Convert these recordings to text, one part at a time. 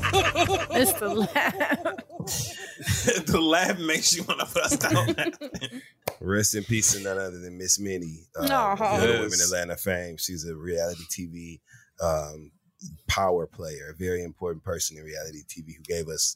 It's the laugh. the laugh makes you want to bust out. Rest in peace to none other than Miss Minnie. Uh, Aw. Little Yes. Women Atlanta fame. She's a reality TV um, power player, a very important person in reality TV who gave us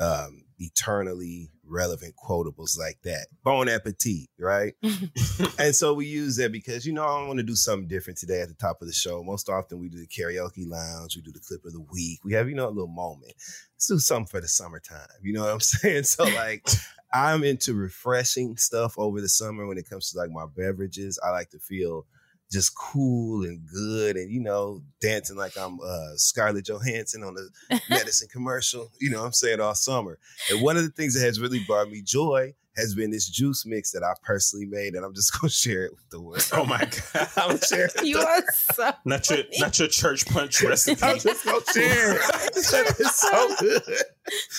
um, eternally relevant quotables like that. Bon appetit, right? and so we use that because, you know, I want to do something different today at the top of the show. Most often we do the karaoke lounge, we do the clip of the week. We have, you know, a little moment. Let's do something for the summertime. You know what I'm saying? So, like, I'm into refreshing stuff over the summer when it comes to like my beverages. I like to feel just cool and good and you know dancing like I'm uh Scarlett Johansson on the medicine commercial, you know I'm saying all summer. And one of the things that has really brought me joy has been this juice mix that I personally made and I'm just going to share it with the world. oh my god! I'm going to share it. You are so. Not your not your church punch recipe. I'm just going to share it. it's so good.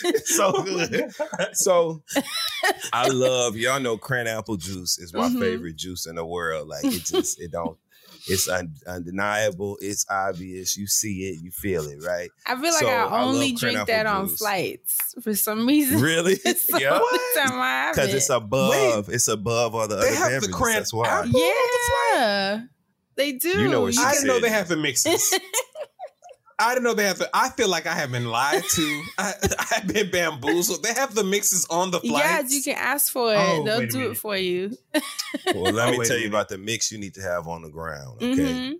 It's so good. So I love y'all know cran apple juice is my Mhm. favorite juice in the world. Like it just it don't it's un- undeniable. It's obvious. You see it. You feel it. Right? I feel like So, I I only love drink that on juice. flights for some reason. Really? It's yeah. only time I have Because it. it's above. It's above all the They other have the beverages. cran That's why. apple? yeah, they do. You know what she I didn't know they have the mixes. I don't know they have. I feel like I have been lied to. I, I've been bamboozled. They have the mixes on the flights. Yes, you can ask for it. Oh, They'll do it for you. Well, let Oh, me tell you about the mix you need to have on the ground. Okay.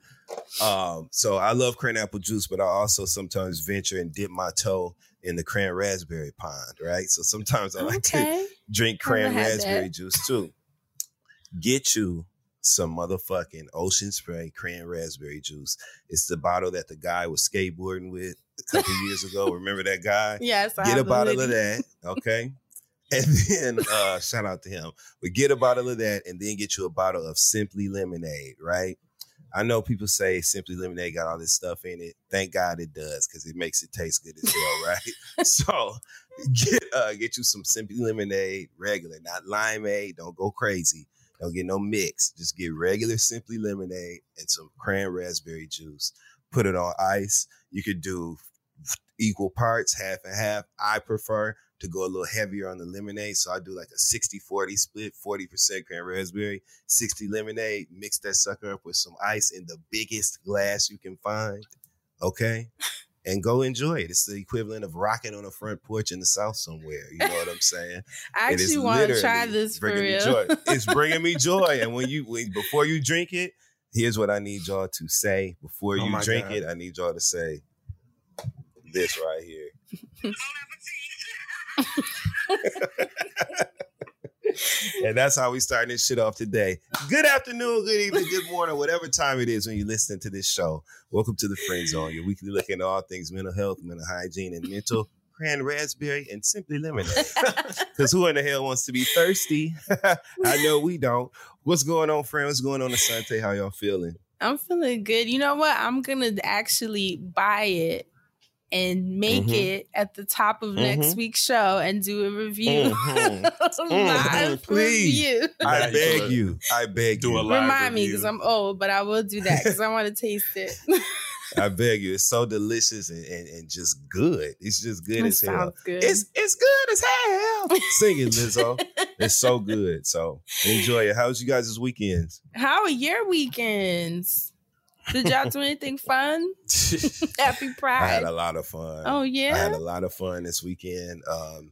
Mhm. Um, so I love cran apple juice, but I also sometimes venture and dip my toe in the cran raspberry pond, right? So sometimes I like to drink cran raspberry juice too. Get you some motherfucking ocean spray cran raspberry juice. It's the bottle that the guy was skateboarding with a couple years ago. Remember that guy? Yes, I get a bottle of that, okay? And then uh shout out to him. But get a bottle of that and then get you a bottle of Simply Lemonade, right? I know people say Simply Lemonade got all this stuff in it. Thank God it does because it makes it taste good as hell, right? so get uh get you some Simply Lemonade regular, not limeade. Don't go crazy. Don't get no mix. Just get regular Simply Lemonade and some cran raspberry juice. Put it on ice. You could do equal parts, half and half. I prefer to go a little heavier on the lemonade. So I do like a 60 40 split 40% cran raspberry, 60 lemonade. Mix that sucker up with some ice in the biggest glass you can find. Okay. And go enjoy it. It's the equivalent of rocking on a front porch in the South somewhere. You know what I'm saying? I It is actually want to try this for bringing me real. joy. It's bringing me joy. And when you when, before you drink it, here's what I need y'all to say. Before Oh you my drink God. it, I need y'all to say this right here. and that's how we starting this shit off today. Good afternoon, good evening, good morning, whatever time it is when you're listening to this show. Welcome to the Friend Zone, your weekly look into all things mental health, mental hygiene, and mental. Cran raspberry and simply lemonade. Because who in the hell wants to be thirsty? I know we don't. What's going on, friend? What's going on, Asante? How y'all feeling? I'm feeling good. You know what? I'm gonna actually buy it and make Mhm. it at the top of next Mhm. week's show and do a review. Mhm. Live Please. review. I beg you. I beg Do you. a live Remind me because I'm old, but I will do that because I want to taste it. I beg you. It's so delicious and, and, and just good. It's just good That as hell. sounds good. It's it's good as hell. Sing it, Lizzo. it's so good. So enjoy it. How's you guys' weekends? How are your weekends? Did y'all do anything fun? Happy Pride. I had a lot of fun. Oh yeah. I had a lot of fun this weekend. Um,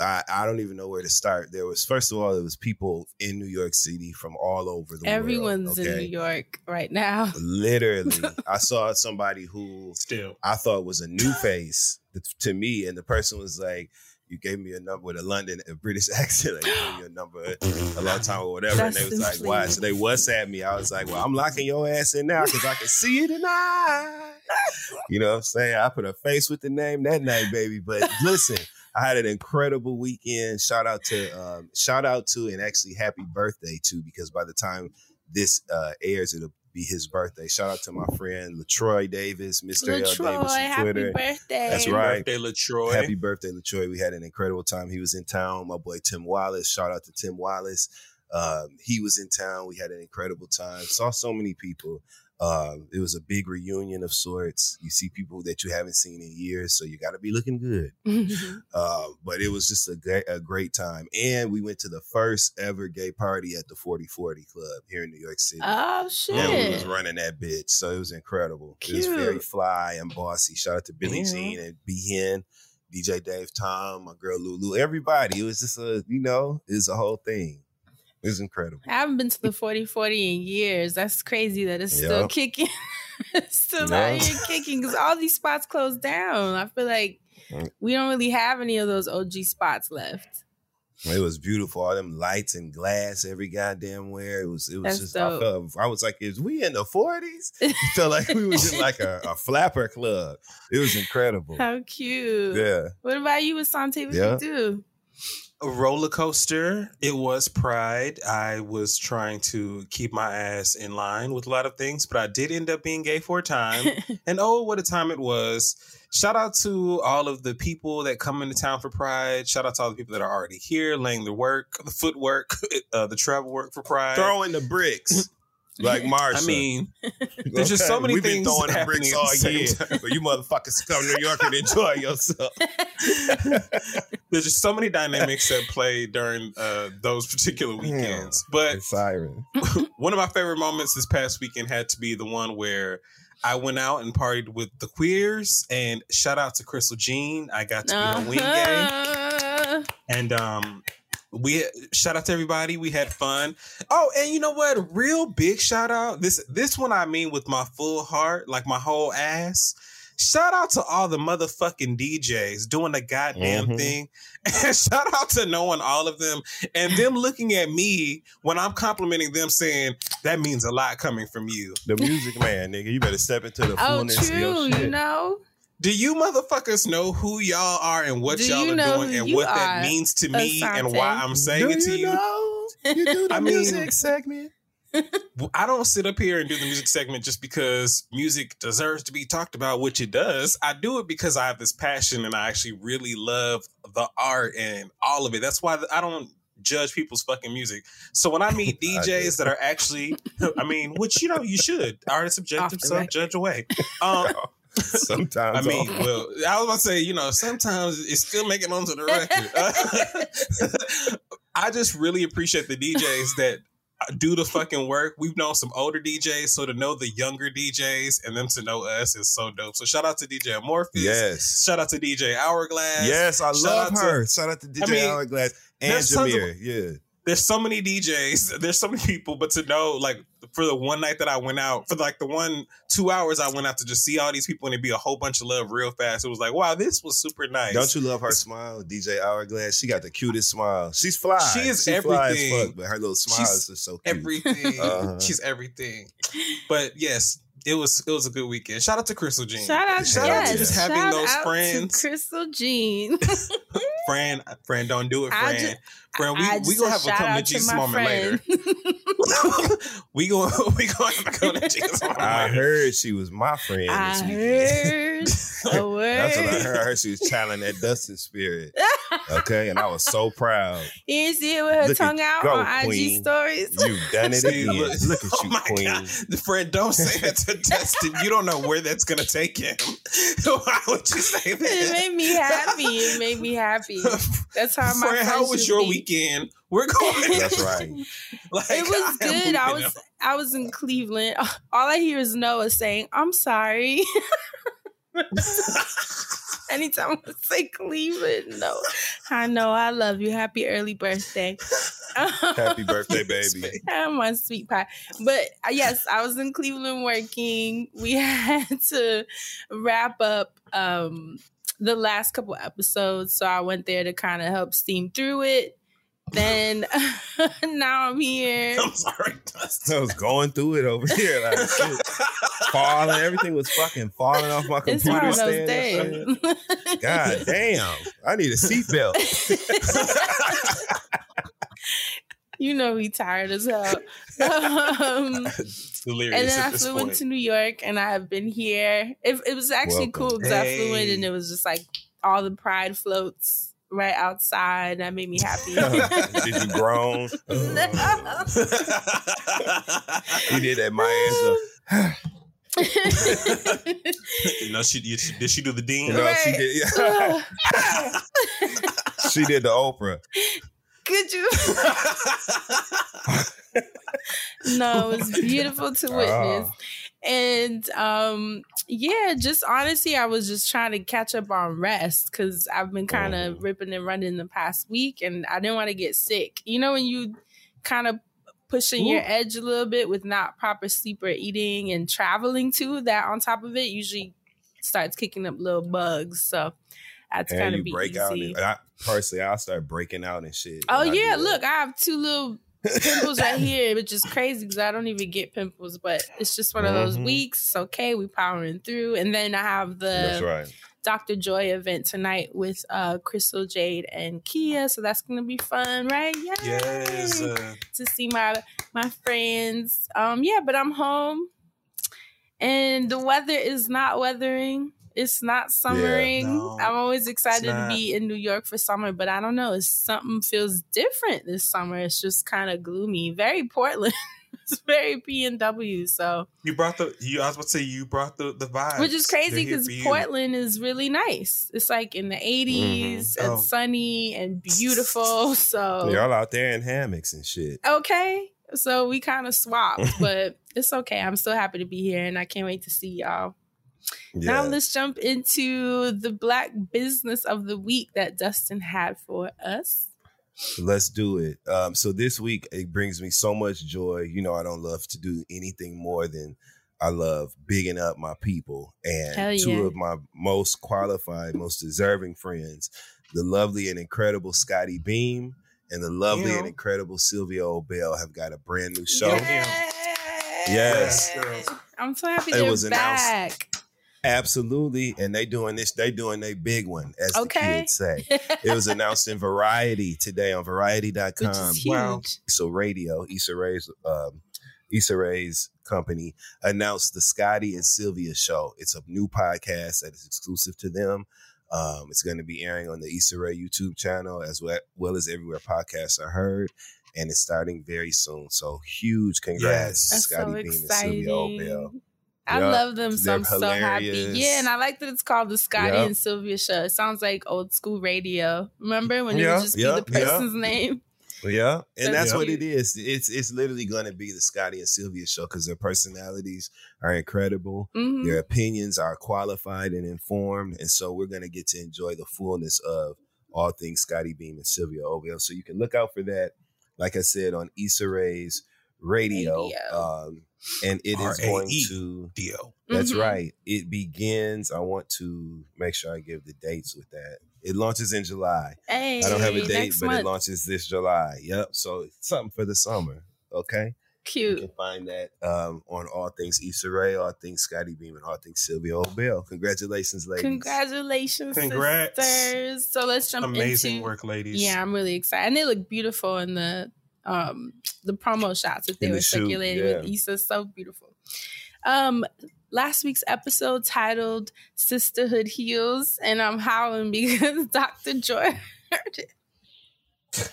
I, I don't even know where to start. There was first of all, there was people in New York City from all over the world. Everyone's world. in New York right now. Literally, I saw somebody who Still. I thought was a new face to me, and the person was like, "You gave me a number with a London, a British accent. Like, you gave me a number a long time or whatever." and they was like, "Why?" So they WhatsApp me. I was like, "Well, I'm locking your ass in now because I can see you tonight." You know what I'm saying? I put a face with the name that night, baby. But listen. I had an incredible weekend. Shout out to um, shout out to and actually happy birthday to because by the time this uh, airs, it'll be his birthday. Shout out to my friend Latroy Davis, Mr. L Davis on happy Twitter. birthday. That's right. Birthday, Latroy. Happy birthday, Latroy. We had an incredible time. He was in town. My boy Tim Wallace. Shout out to Tim Wallace. Um, he was in town. We had an incredible time. Saw so many people. Um, it was a big reunion of sorts. You see people that you haven't seen in years, so you got to be looking good. Uh, but it was just a great, a great time. And we went to the first ever gay party at the 4040 Club here in New York City. oh shit! And we was running that bitch. So it was incredible. It was very fly and bossy. Shout out to Billie Yeah. Jean and B Hen, DJ Dave Tom, my girl Lulu, everybody. It was just a, you know, it was a whole thing. It was incredible. I haven't been to the 40 40 in years. That's crazy that it's still kicking. it's still Yeah. out here kicking because all these spots closed down. I feel like Mm. we don't really have any of those OG spots left. It was beautiful. All them lights and glass every goddamn where. It was it was That's just I felt I was like, is we in the 40s? It felt like we was in like a, a flapper club. It was incredible. How cute. Yeah. What about you, Asante? What Yeah. you do? A roller coaster. It was Pride. I was trying to keep my ass in line with a lot of things, but I did end up being gay for a time. and oh, what a time it was. Shout out to all of the people that come into town for Pride. Shout out to all the people that are already here, laying the work, the footwork, uh, the travel work for Pride. Throwing the bricks. Like Marsha. I mean, there's just so many We've things been throwing the bricks the all year, but you motherfuckers come to New York and enjoy yourself. there's just so many dynamics that play during uh, those particular weekends. But siren. one of my favorite moments this past weekend had to be the one where I went out and partied with the queers and shout out to Crystal Jean. I got to be her wing gay. Uh-huh. And um we shout out to everybody. We had fun. Oh, and you know what? Real big shout out. This this one I mean with my full heart, like my whole ass. Shout out to all the motherfucking DJs doing the goddamn Mhm. thing. And shout out to knowing all of them and them looking at me when I'm complimenting them saying that means a lot coming from you. The music man, nigga. You better step into the Oh, fullness of your true. shit. You know, Do you motherfuckers know who y'all are and what Do y'all are doing and what that means to me and why I'm saying Do it to you? know? You do the I mean- music segment. I don't sit up here and do the music segment just because music deserves to be talked about, which it does. I do it because I have this passion and I actually really love the art and all of it. That's why I don't judge people's fucking music. So when I meet I. DJs that are actually, I mean, which you know you should. Art is subjective, so judge away. Um, Sometimes. I mean, off. well, I was about to say, you know, sometimes it's still making onto the record. I just really appreciate the DJs that do the fucking work. We've known some older DJs, so to know the younger DJs and them to know us is so dope. So shout out to DJ Amorphous. yes. Shout out to DJ Hourglass. Yes, I Shout love out to- her. Shout out to DJ mean, Hourglass and there's tons of- yeah. There's so many DJs. There's so many people, but to know, like, for the one night that I went out, for like the one two hours I went out to just see all these people and it'd be a whole bunch of love real fast. It was like, wow, this was super nice. Don't you love her smile, DJ Hourglass? She got the cutest smile. She's fly. She is fly as everything. fuck, but her little smile She's is just so cute. everything. Uh-huh. She's everything. But yes, it was it was a good weekend. Shout out to Crystal Jean. shout out, Shout yes, out to just having shout those out to friends. Crystal Jean. Fran, Fran, don't do it, I Fran. ju- Fran, we I we just gonna have a come to out Jesus my moment later. friend. we going we going to go to Jesus. I heard she was my friend I this heard a word. That's what I heard. I heard she was channeling that Dustin spirit. Okay, and I was so proud. You didn't see it with her Look tongue out go, on IG stories. You've done it See, again. look- Look at oh you, my queen. God. The friend, don't say that to Dustin. You don't know where that's gonna take him. Why would you say that? it made me happy. It made me happy. That's how my friend, how was your be. weekend? We're going. That's right. Like, It was I good. I was I was in Cleveland. All I hear is Noah saying, "I'm sorry." Anytime I say Cleveland, no, I know I love you. Happy early birthday. Happy birthday, baby. I'm my sweet pie. But uh, yes, I was in Cleveland working. We had to wrap up um the last couple episodes. So I went there to kind of help steam through it. Then now I'm here. I'm sorry, Dustin. I was going through it over here, like shit, falling. Everything was fucking falling off my computer of stand. and God damn! I need a seatbelt. you know we tired as hell. Um, Delirious and then I flew point. into New York, and I have been here. It, it was actually Welcome. cool because I flew in, and it was just like all the pride floats right outside. That made me happy. Did you groan? No. You did that Maya you know, she, you, did she do the dean? You know, she Right. did. she did the Oprah. Could you? no, it was beautiful to ah. witness. Oh. And um yeah, just honestly, I was just trying to catch up on rest because I've been kind of Mhm. ripping and running the past week and I didn't want to get sick. You know, when you kind of pushing your edge a little bit with not proper sleep or eating and traveling too, that on top of it usually starts kicking up little bugs. So I And kind of break easy. out. And, I, personally, I'll start breaking out and shit. Oh when I yeah, look, I have two little pimples right here, which is crazy because I don't even get pimples, but it's just one of those Mhm. weeks. It's okay, we powering through. And then I have That's the right. Dr. Joy event tonight with uh Crystal Jade and Kia, so that's gonna be fun, right? Yay! yes. Uh, to see my my friends. Um, yeah, but I'm home, and the weather is not weathering. It's not summering. no, I'm always excited to be in New York for summer, but I don't know. It's something feels different this summer. It's just kind of gloomy. Very Portland. it's very P and W. So, you brought the. You. I was about to say you brought the the vibe, which is crazy because Portland is really nice. It's like in the 80s mm-hmm. and Oh. sunny and beautiful. So Y'all out there in hammocks and shit. okay. So we kind of swapped, but it's okay. I'm still happy to be here and I can't wait to see y'all. Now let's jump into the black business of the week that Dustin had for us. Let's do it. Um, so this week it brings me so much joy. You know, I don't love to do anything more than I love bigging up my people and Hell two of my most qualified, most deserving friends, the lovely and incredible Scottie Beam and the lovely Yeah. and incredible Sylvia O'Bell have got a brand new show. Yeah. Yes. girls. I'm so happy It they're was announced- back. Absolutely. And they doing this, they doing their big one, as Okay. the kids say. It was announced in Variety today on Which variety.com. is. Wow. So Raedio, Issa Rae's um, Issa Rae's company announced the Scottie and Sylvia show. It's a new podcast that is exclusive to them. Um, it's going to be airing on the Issa Rae YouTube channel as well, well as everywhere podcasts are heard, and it's starting very soon. So huge congrats, Yes. Scottie so Beam and Sylvia O'Bell. I Yeah. love them, so They're I'm so happy. Yeah, and I like that it's called the Scottie Yep. and Sylvia show. It sounds like old school Raedio. Remember when it would just yeah, be the yeah. person's name? Yeah, and that's That's what it is. It's it's literally going to be the Scottie and Sylvia show because their personalities are incredible. Mhm. Their opinions are qualified and informed, and so we're going to get to enjoy the fullness of all things Scottie Beam and Sylvia O'Bell. So you can look out for that. Like I said on Issa Rae's radio, Raedio. Um, and it is going to. Dio. That's Mhm. right. It begins. I want to make sure I give the dates with that. It launches in July. Hey, I don't have a date, but month. it launches this July. Yep. So something for the summer. Okay. Cute. You Cute. can find that um, on all things Issa Rae, all things Scottie Beam, and all things Sylvia O'Bell. Congratulations, ladies. Congratulations, Congrats. sisters. So let's jump in. Amazing into work, ladies. Yeah, I'm really excited. And they look beautiful in the um the promo shots that they the were shoot, circulating with yeah. Issa. So beautiful. Um, last week's episode titled "Sisterhood Heals," and I'm howling because Dr. Joy heard it.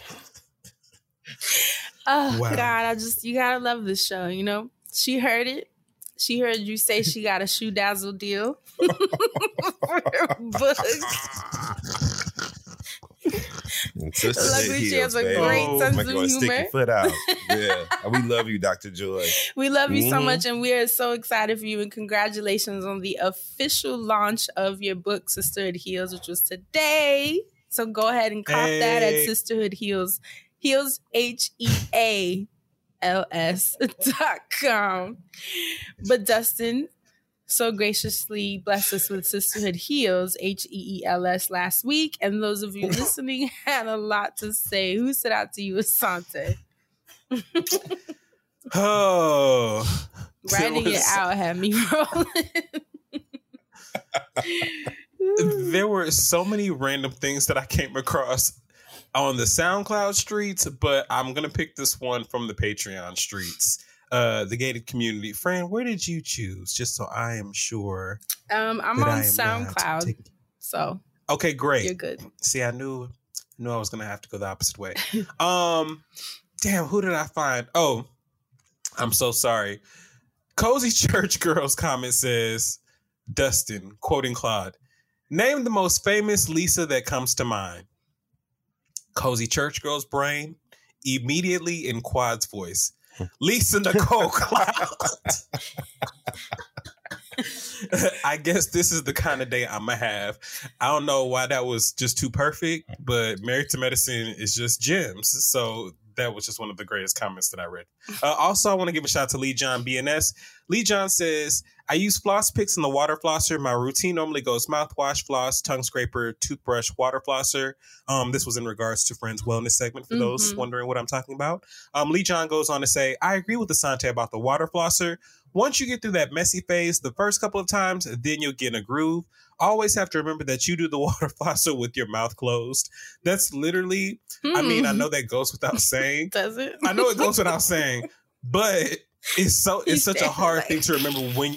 Oh Wow. God, I just you gotta love this show. You know, she heard it. She heard you say she got a ShoeDazzle deal for her book. And Sisterhood Luckily, she heals, has a baby. great Oh, sense of her stick your humor. foot out. Yeah, we love you, Dr. Joy. We love you so Mhm. much, and we are so excited for you. And congratulations on the official launch of your book, Sisterhood Heals, which was today. So go ahead and cop that at Sisterhood Heals. Heals H E A L S dot com. But Dustin so graciously blessed us with Sisterhood Heals, H E E L S, last week. And those of you listening had a lot to say. Who stood out to you, Asante? Oh, Writing it was- out had me rolling. there were so many random things that I came across on the SoundCloud streets, but I'm gonna pick this one from the Patreon streets. Uh, the gated community. Friend, where did you choose? Just so I am sure. Um, I'm on I am not SoundCloud, taking- so Okay, great. you're good. See, I knew knew I was gonna have to go the opposite way. um, damn, who did I find? Oh, I'm so sorry. Cozy Church Girls comment says, Dustin, quoting Quad, name the most famous Lisa that comes to mind. Cozy Church Girls brain immediately in Quad's voice. Lisa Nicole Cloud. I guess this is the kind of day I'm gonna have. I don't know why that was just too perfect, but Married to Medicine is just gems. So that was just one of the greatest comments that I read. Uh, also, I want to give a shout out to Lee John BNS. Lee John says, I use floss picks in the water flosser. My routine normally goes mouthwash, floss, tongue scraper, toothbrush, water flosser. Um, this was in regards to Friends Wellness segment for those Mhm. wondering what I'm talking about. Um, Lee John goes on to say, I agree with Asante about the water flosser. Once you get through that messy phase, the first couple of times, then you'll get in a groove. Always have to remember that you do the water flosser with your mouth closed. That's literally, I mean, I Hmm. know that goes without saying. Does it? I know it goes without saying, but it's so it's such a hard like- thing to remember when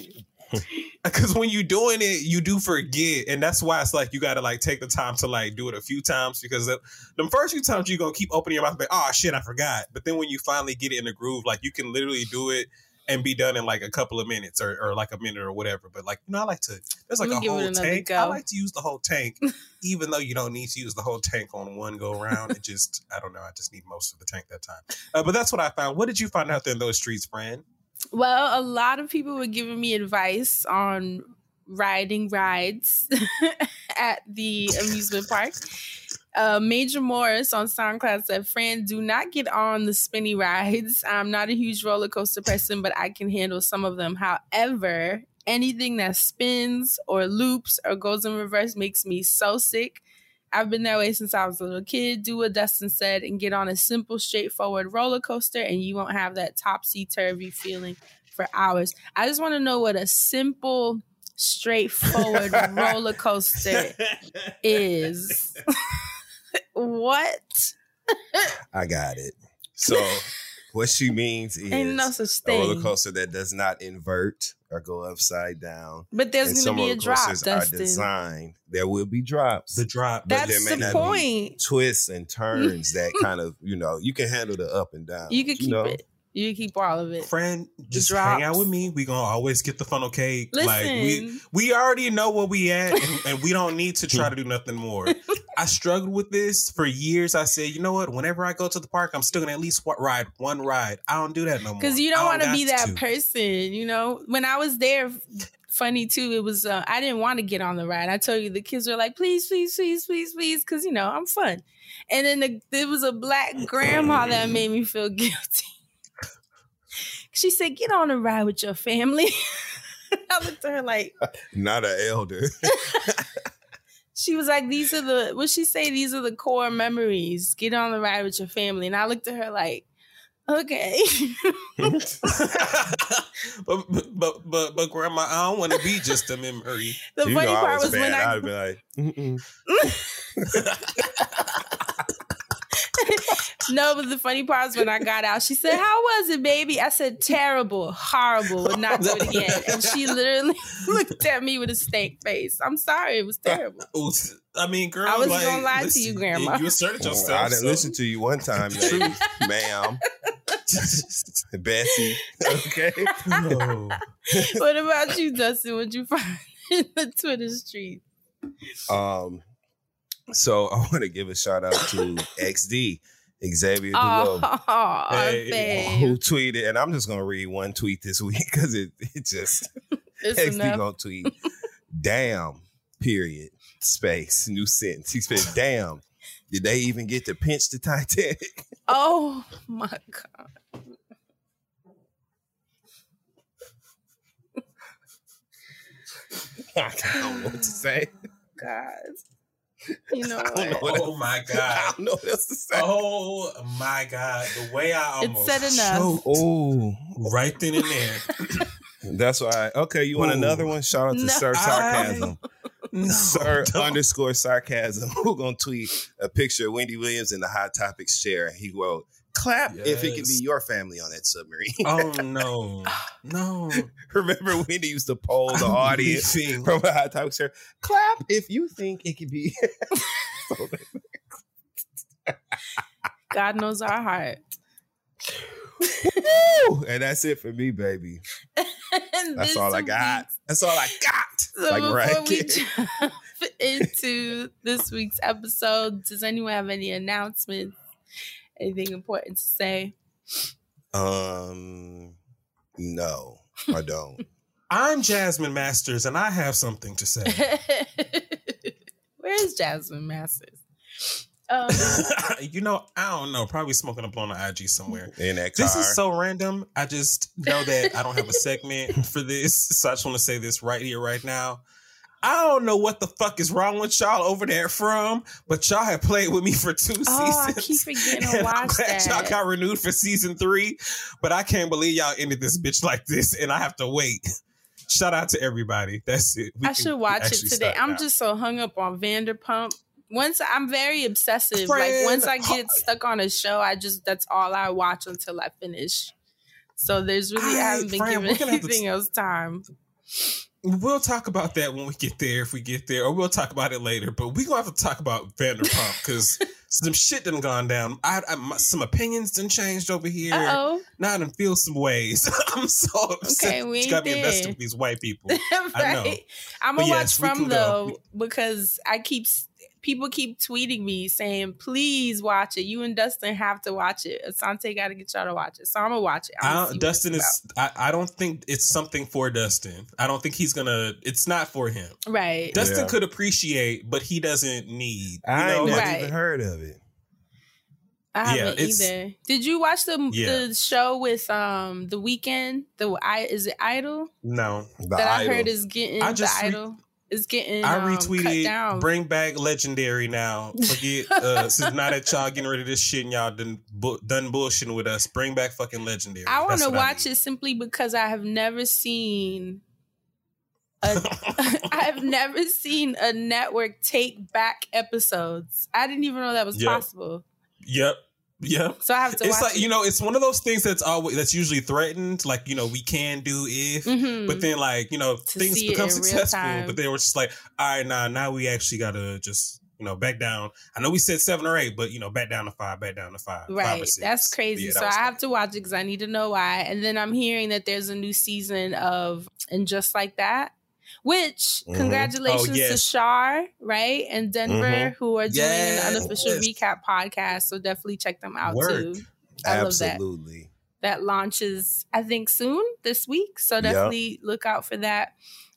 because when you're doing it, you do forget, and that's why it's like you got to like take the time to like do it a few times because the, the first few times you're gonna keep opening your mouth and be, like, oh shit, I forgot. But then when you finally get it in the groove, like you can literally do it and be done in like a couple of minutes or, or like a minute or whatever. But like you know, I like to there's like a me give it whole tank. go. I like to use the whole tank, even though you don't need to use the whole tank on one go around. It just I don't know. I just need most of the tank that time. Uh, but that's what I found. What did you find out there in those streets, friend? Well, a lot of people were giving me advice on riding rides at the amusement park. Uh, Major Morris on SoundCloud said, Fran, do not get on the spinny rides. I'm not a huge roller coaster person, but I can handle some of them. However, anything that spins or loops or goes in reverse makes me so sick. I've been that way since I was a little kid. Do what Dustin said and get on a simple, straightforward roller coaster, and you won't have that topsy turvy feeling for hours. I just want to know what a simple, straightforward roller coaster is. what? I got it. So what she means is Ain't no such a roller coaster that does not invert or go upside down. But there's going to be a roller drop, coasters are designed. There will be drops. The drop. but there That's may the not be point. twists and turns that kind of, you know, you can handle the up and down. You can keep know? it. You keep all of it. friend, just drops. hang out with me. We gonna always get the funnel cake. Like we we already know where we at, and, and we don't need to try to do nothing more. I struggled with this for years. I said, you know what? Whenever I go to the park, I'm still gonna at least ride one ride. I don't do that no more. because you don't want to be that to. person you know when i was there funny too it was uh, i didn't want to get on the ride i told you the kids were like please please please please please because you know i'm fun and then the, there was a black grandma that made me feel guilty she said get on a ride with your family i looked at her like Not an elder. she was like these are the what she say these are the core memories get on the ride with your family and i looked at her like okay but, but but but grandma, I don't want to be just a memory. the you funny know I part was was when i I'd be like, Mm-mm. No, but the funny part is when I got out, she said, How was it, baby? I said, Terrible, horrible, would not do it again. And she literally looked at me with a stank face. I'm sorry, it was terrible. I mean, girl, I wasn't like, gonna lie to you, Grandma. You asserted yourself. I didn't so- listen to you one time, lady, ma'am. Bessie. Okay. No. What about you, Dustin? What'd you find in the Twitter street? Um, so I want to give a shout out to XD Xavier Oh, Hey. Who tweeted, and I'm just gonna read one tweet this week because it, it just It's XD enough. gonna tweet, damn, period, space, new sentence. He said, damn, did they even get to pinch the Titanic? Oh my God. I don't know what to say. God. You know I don't know what? what Oh my I god. don't know what else to say. Oh my god. The way I It's almost said enough. choked Oh, right then and there. that's why. Okay, you want Ooh. another one? Shout out to No. Sir Sarcasm. No, Sir don't. underscore sarcasm who gonna tweet a picture of Wendy Williams in the Hot Topics chair. He wrote, "Clap if it can be your family on that submarine." Oh no. No. Remember Wendy used to poll the I'm audience leaving. from a Hot Topics chair. Clap if you think it could be. God knows our heart. Woo! and that's it for me, baby. That's this all I got. week's- That's all I got. So like before Mariah we jump into this week's episode, does anyone have any announcements? Anything important to say? Um, no, I don't. I'm Jasmine Masters and I have something to say. Where's Jasmine Masters? Um, you know, I don't know. Probably smoking up on the IG somewhere. In that car. This is so random. I just know that I don't have a segment for this. So I just want to say this right here, right now. I don't know what the fuck is wrong with y'all over there from, but y'all have played with me for two oh, I seasons. keep forgetting to And I'm watch glad y'all got renewed for season three, but I can't believe y'all ended this bitch like this, and I have to wait. Shout out to everybody. That's it. We I should watch it today. I'm now. just so hung up on Vanderpump. Once I'm very obsessive. Friend, like once I get stuck on a show, I just that's all I watch until I finish. So there's really I Aight, haven't been friend, given anything else time. We'll talk about that when we get there, if we get there, or we'll talk about it later. But we're gonna have to talk about Vanderpump because some shit done gone down. I, I my, some opinions done changed over here. Oh. Now I done feel some ways. I'm so upset. Okay, we you ain't got me be invested with these white people. I know. I'm gonna yes, watch from can go. though because I keep people keep tweeting me saying, "Please watch it. You and Dustin have to watch it. Asante got to get y'all to watch it." So I'm gonna watch it. I'm I gonna don't- Dustin is. I, I don't think it's something for Dustin. I don't think he's gonna. It's not for him. right. Dustin Yeah. could appreciate, but he doesn't need. You I know, ain't like, never Right. even heard of it. I Yeah, haven't it's- either. Did you watch the Yeah. the show with um the Weeknd? The I is it Idol no. The that I Idol. heard is getting I just the re- Idol is getting I um, retweeted down. bring back legendary now. Forget uh since now that y'all getting rid of this shit and y'all done bu- done bullshitting with us. Bring back fucking legendary. I want to watch need. it simply because I have never seen a I have never seen a network take back episodes. I didn't even know that was Yep. possible. Yep. Yep. So I have to It's watch like it. you know, it's one of those things that's always that's usually threatened. Like you know, we can do if, Mhm. but then like you know, To things become successful. But then we're just like, all right, now now we actually got to just you know back down. I know we said seven or eight, but you know, back down to five, back down to five, five or Right. six. That's crazy. yeah, that so I have to watch it because I need to know why. And then I'm hearing that there's a new season of And Just Like That, which Mhm. congratulations Oh, yes. to Shar, right? And Denver, Mhm. who are doing Yes. an unofficial recap podcast. So definitely check them out Work. too. I love that. Absolutely. That launches, I think, soon this week. So Yep. definitely look out for that.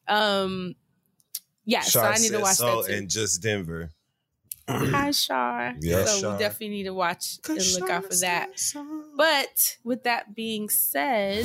Um, yeah, so I need to watch so that too. and just Denver. Hi, Shar. Yeah, so Shar. we definitely need to watch and Cause look out for that. so- But with that being said,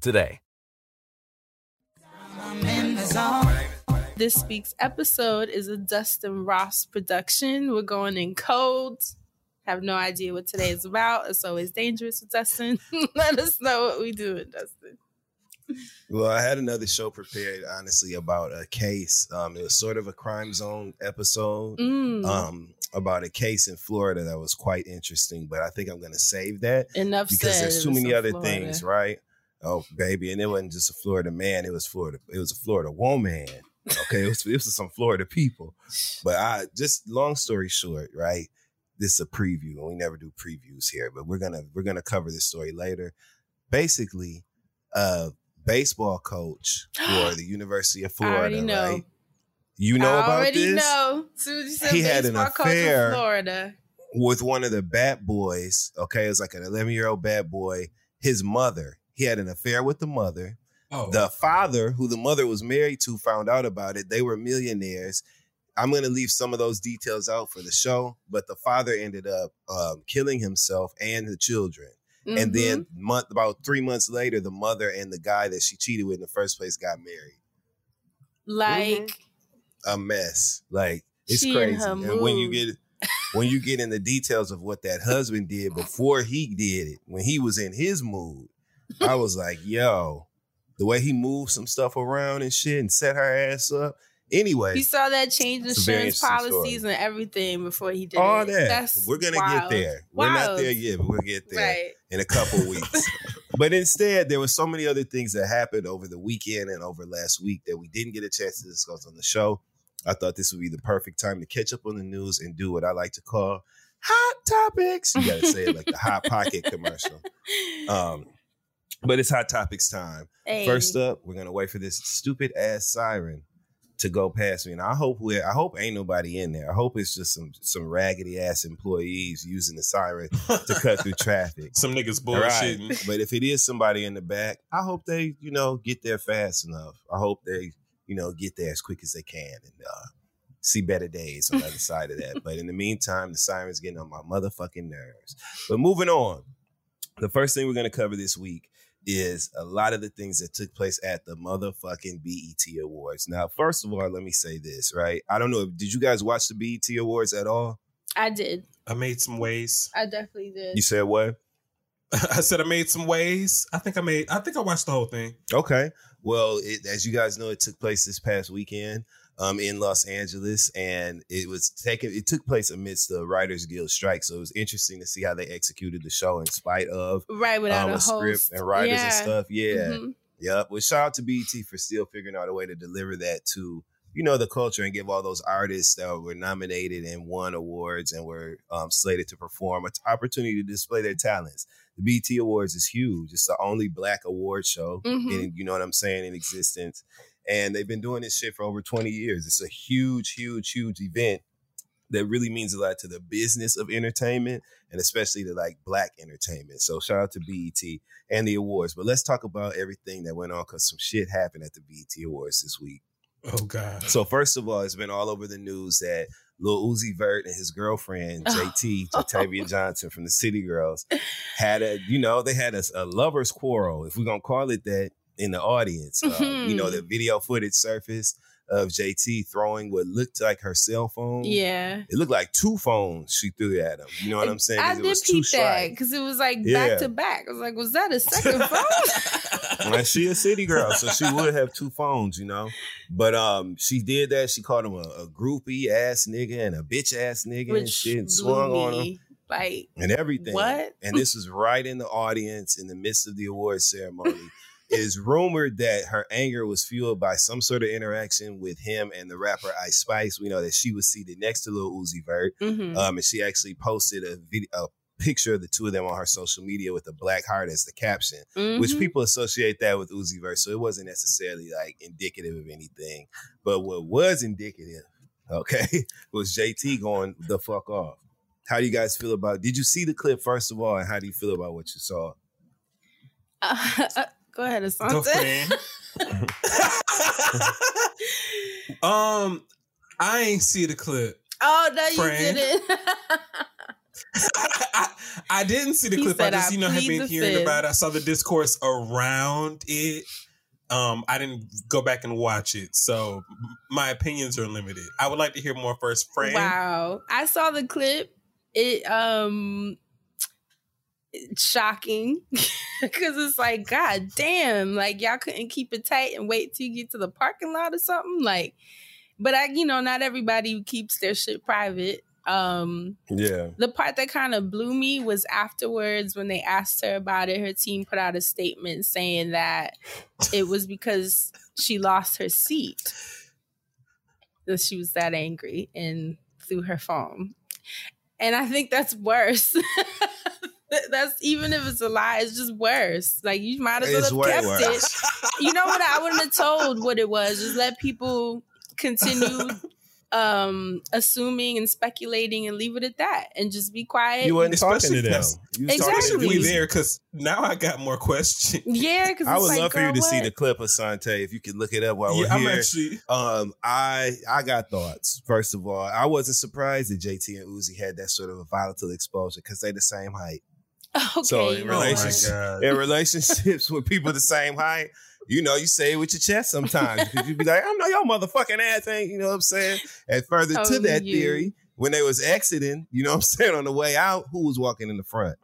today. I'm in the zone. This week's episode is a Dustin Ross production. We're going in code. Have no idea what today is about. It's always dangerous with Dustin. Let us know what we doing, Dustin. Well, I had another show prepared, honestly, about a case. Um, it was sort of a crime zone episode Mm, um, about a case in Florida that was quite interesting, but I think I'm going to save that enough because said. there's too many in other Florida. things, right? Oh, baby, and it wasn't just a Florida man; it was Florida. It was a Florida woman. Okay, it was this was some Florida people. But I just long story short, right? This is a preview, and we never do previews here, but we're gonna we're gonna cover this story later. Basically, a baseball coach for the University of I Florida, know. right? You know I about already this? know. As soon as you said He had an affair. Florida. with one of the bad boys. Okay, it was like an 11 year old bad boy. His mother, he had an affair with the mother. Oh, The father, who the mother was married to, found out about it. They were millionaires. I'm going to leave some of those details out for the show, but the father ended up um, killing himself and the children. And Mhm. then month about three months later, the mother and the guy that she cheated with in the first place got married. like A mess. Like it's crazy. her And when you get when you get in the details of what that husband did before he did it, when he was in his mood, I was like, yo, the way he moved some stuff around and shit and set her ass up. Anyway, he saw that change It's a very insurance policies story. and everything before he did all it. that. That's We're gonna wild. get there. We're not there yet, but we'll get there Right. in a couple weeks. but instead, there were so many other things that happened over the weekend and over last week that we didn't get a chance to discuss on the show. I thought this would be the perfect time to catch up on the news and do what I like to call hot topics. You gotta say it like the hot pocket commercial. Um, but it's hot topics time. Hey. First up, we're gonna wait for this stupid ass siren to go past me, and I hope we I hope ain't nobody in there. I hope it's just some some raggedy ass employees using the siren to cut through traffic. some niggas Right. bullshitting. But if it is somebody in the back, I hope they you know get there fast enough. I hope they you know get there as quick as they can and uh, see better days on the other side of that. But in the meantime, the siren's getting on my motherfucking nerves. But moving on, the first thing we're going to cover this week is a lot of the things that took place at the motherfucking BET Awards. Now, first of all, let me say this, right? I don't know. Did you guys watch the BET Awards at all? I did. I made some ways. I definitely did. You said what? I said I made some ways. I think I made. I think I watched the whole thing. Okay. Well, it, as you guys know, it took place this past weekend um, in Los Angeles, and it was taken. It took place amidst the Writers Guild strike, so it was interesting to see how they executed the show in spite of right without um, a, a script and writers yeah. and stuff. Yeah. Mhm. Yep. Well, shout out to BET for still figuring out a way to deliver that to you know the culture and give all those artists that were nominated and won awards and were um, slated to perform an opportunity to display their talents. The BET Awards is huge. It's the only black award show, Mhm. in, you know what I'm saying, in existence. And they've been doing this shit for over 20 years. It's a huge, huge, huge event that really means a lot to the business of entertainment and especially to like black entertainment. So shout out to BET and the awards. But let's talk about everything that went on because some shit happened at the BET Awards this week. Oh God. So first of all, it's been all over the news that Lil Uzi Vert and his girlfriend JT, Jatavia Johnson from the City Girls, had a you know they had a, a lovers quarrel, if we're gonna call it that, in the audience. Uh, you know the video footage surfaced of JT throwing what looked like her cell phone. Yeah. It looked like two phones she threw at him. You know what I'm saying? I did peep that because it was like Yeah. back to back. I was like, was that a second phone? And she a city girl, so she would have two phones, you know. But um, she did that. She called him a, a groupie ass nigga and a bitch ass nigga and shit, and swung on him. Like, and everything. What? And this was right in the audience in the midst of the award ceremony. It is rumored that her anger was fueled by some sort of interaction with him and the rapper Ice Spice. We know that she was seated next to Lil Uzi Vert, Mhm. um, and she actually posted a video, a picture of the two of them on her social media with a black heart as the caption, which Mhm. people associate that with Uzi Vert. So it wasn't necessarily like indicative of anything, but what was indicative, okay, was JT going the fuck off. How do you guys feel about? Did you see the clip first of all, and how do you feel about what you saw? Uh, go ahead, Assante. um, I ain't see the clip. oh no, you Friend. didn't. I, I didn't see the He clip. I just, you know, have been hearing fifth." about it. I saw the discourse around it. Um, I didn't go back and watch it, so my opinions are limited. I would like to hear more first, Fran. Wow. I saw the clip. It um shocking because it's like god damn like y'all couldn't keep it tight and wait till you get to the parking lot or something? Like but i you know not everybody keeps their shit private. Um Yeah, the part that kind of blew me was afterwards when they asked her about it her team put out a statement saying that it was because she lost her seat that she was that angry and threw her phone. And i think that's worse that's even if it's a lie it's just worse like you might as well It's have kept worse. it you know what i wouldn't have told what it was just let people continue um assuming and speculating and leave it at that and just be quiet you wasn't talking Especially to them. You was talking to Exactly. we Uzi. there because now I got more questions. yeah because I would like, love for you girl, to see the clip of Sante if you could look it up while Yeah, we're I'm here. actually. Um, I I got thoughts. First of all, I wasn't surprised that JT and Uzi had that sort of a volatile exposure because they're the same height. Okay So in you know what? relationship- God. In relationships with people the same height, you know, you say it with your chest sometimes because you be like, I know your motherfucking ass ain't, you know what I'm saying? And further to Oh, that you. theory, when they was exiting, you know what I'm saying, on the way out, who was walking in the front?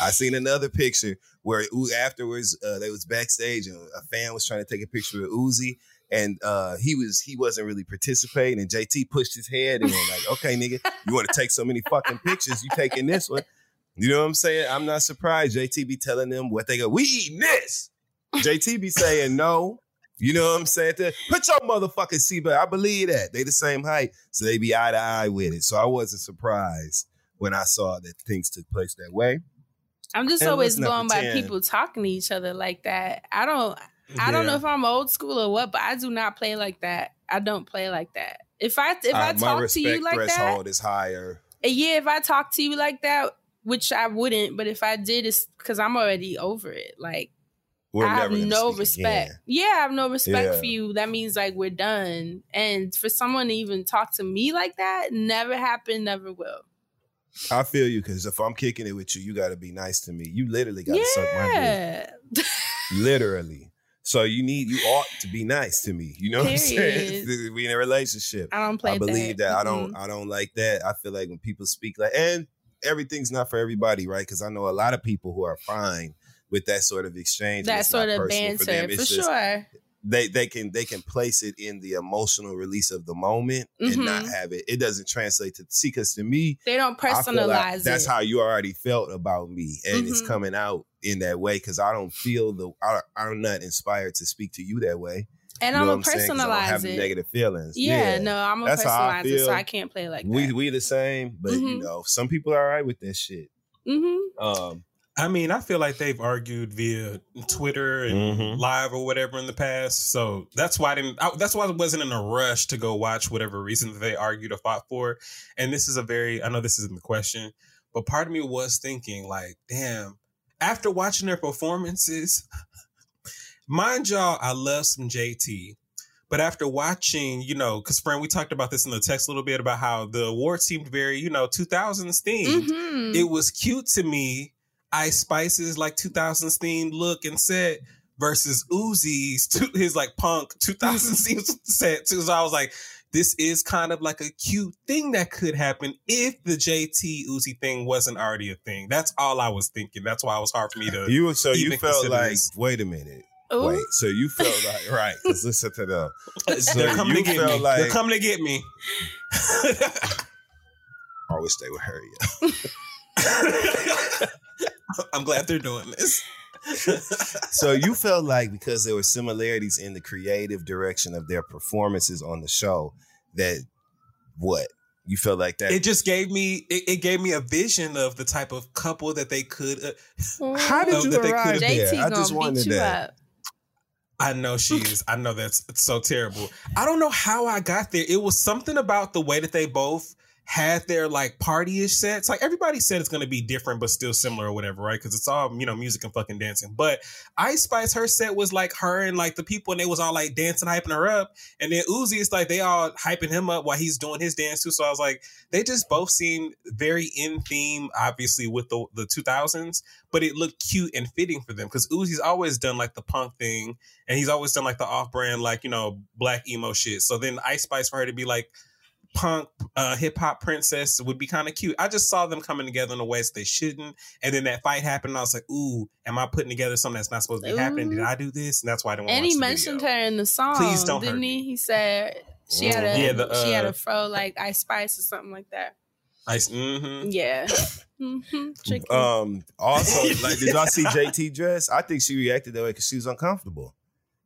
I seen another picture where afterwards uh, they was backstage and a fan was trying to take a picture of Uzi and uh, he was he wasn't really participating and JT pushed his head and was like, okay, nigga, you want to take so many fucking pictures, you taking this one. You know what I'm saying? I'm not surprised. JT be telling them what they go, we eating this. JT be saying no. You know what I'm saying? Put your motherfucking seatbelt. I believe that. They the same height. So they be eye to eye with it. So I wasn't surprised when I saw that things took place that way. i'm just And always going by people talking to each other like that i don't I don't know if I'm old school or what, but I do not play like that. I don't play like that. If I if I Uh, my talk to you like that, threshold is higher. yeah, if I talk to you like that, which I wouldn't, but if I did, it's because I'm already over it. Like We're I have no respect. again. Yeah, I have no respect Yeah. for you. That means like we're done. And for someone to even talk to me like that, never happened, never will. I feel you because if I'm kicking it with you, you got to be nice to me. You literally got to suck my dick. Literally. So you need, you ought to be nice to me. You know what I'm saying? We in a relationship. I don't play I believe that. I don't. I don't like that. I feel like when people speak like, and everything's not for everybody, right? Because I know a lot of people who are fine with that sort of exchange. that sort of banter them. for, It's just- sure. They they can they can place it in the emotional release of the moment and not Mhm. have it. It doesn't translate to see because to me, They don't feel like personalize that's how you already felt about me, and it's Mhm. coming out in that way because I don't feel the I, I'm not inspired to speak to you that way. And You I'm know a what I'm saying? 'Cause I don't personalize have it. negative feelings. Yeah, no, I'm a That's how I personalizer, so. I can't play like we that. we the same, but you Mhm. know, some people are all right with that shit. mm-hmm. Um, I mean, I feel like they've argued via Twitter and Mhm. live or whatever in the past. So that's why I didn't. I, that's why I wasn't in a rush to go watch whatever reason that they argued or fought for. And this is a very. I know this isn't the question, but part of me was thinking, like, damn. After watching their performances, mind y'all, I love some JT. But after watching, you know, because friend, we talked about this in the text a little bit about how the award seemed very, you know, 2000s themed Mm-hmm. it was cute to me. Ice Spice's like 2000s themed look and set versus Uzi's to his like punk 2000s themed set too. So I was like, this is kind of like a cute thing that could happen if the JT Uzi thing wasn't already a thing. That's all I was thinking. That's why it was hard for me to. you so you felt like this. wait a minute, Ooh. wait. So you felt like right? Because listen to them. So They're coming you to get me. like- They're coming to get me. I wish they would hurry up. I'm glad they're doing this. so you felt like because there were similarities in the creative direction of their performances on the show that what you felt like that It just gave me it, it gave me a vision of the type of couple that they could. Uh, how did Oh, you that they arrive could've- there JT i gonna just beat you that up. I know she is. I know that's so terrible. I don't know how I got there. It was something about the way that they both had their like party-ish sets. Like everybody said it's gonna be different but still similar or whatever, right? Because it's all, you know, music and fucking dancing. But Ice Spice, her set was like her and like the people and they was all like dancing, hyping her up. And then Uzi is like they all hyping him up while he's doing his dance too. So I was like, they just both seemed very in theme, obviously, with the the 2000s, but it looked cute and fitting for them because Uzi's always done like the punk thing and he's always done like the off-brand like you know black emo shit so then ice spice for her to be like punk uh hip-hop princess would be kind of cute i just saw them coming together in a way that they shouldn't and then that fight happened and i was like ooh am i putting together something that's not supposed to be happening did i do this and that's why i didn't want And to he watch the mentioned video. her in the song. Please don't didn't hurt he? me. He said she had a Yeah, the, she had uh, a fro like Ice Spice or something like that. ice mm-hmm. Yeah. hmm um also like did y'all see jt dress i think she reacted that way because she was uncomfortable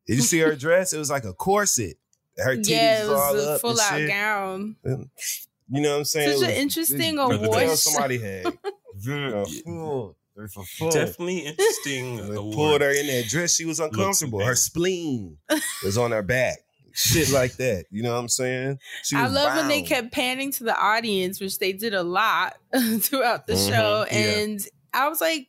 did you see her dress it was like a corset her titties yeah, it was all a up full and out shit. gown. you know what i'm saying Such It an interesting it was- award somebody had Yeah, full. Very full. definitely interesting They award. pulled her in that dress. She was uncomfortable. Her spleen was on her back. Shit like that. You know what I'm saying? She I was love when they kept panning to the audience, which they did a lot throughout the Mhm, show. yeah. And I was like,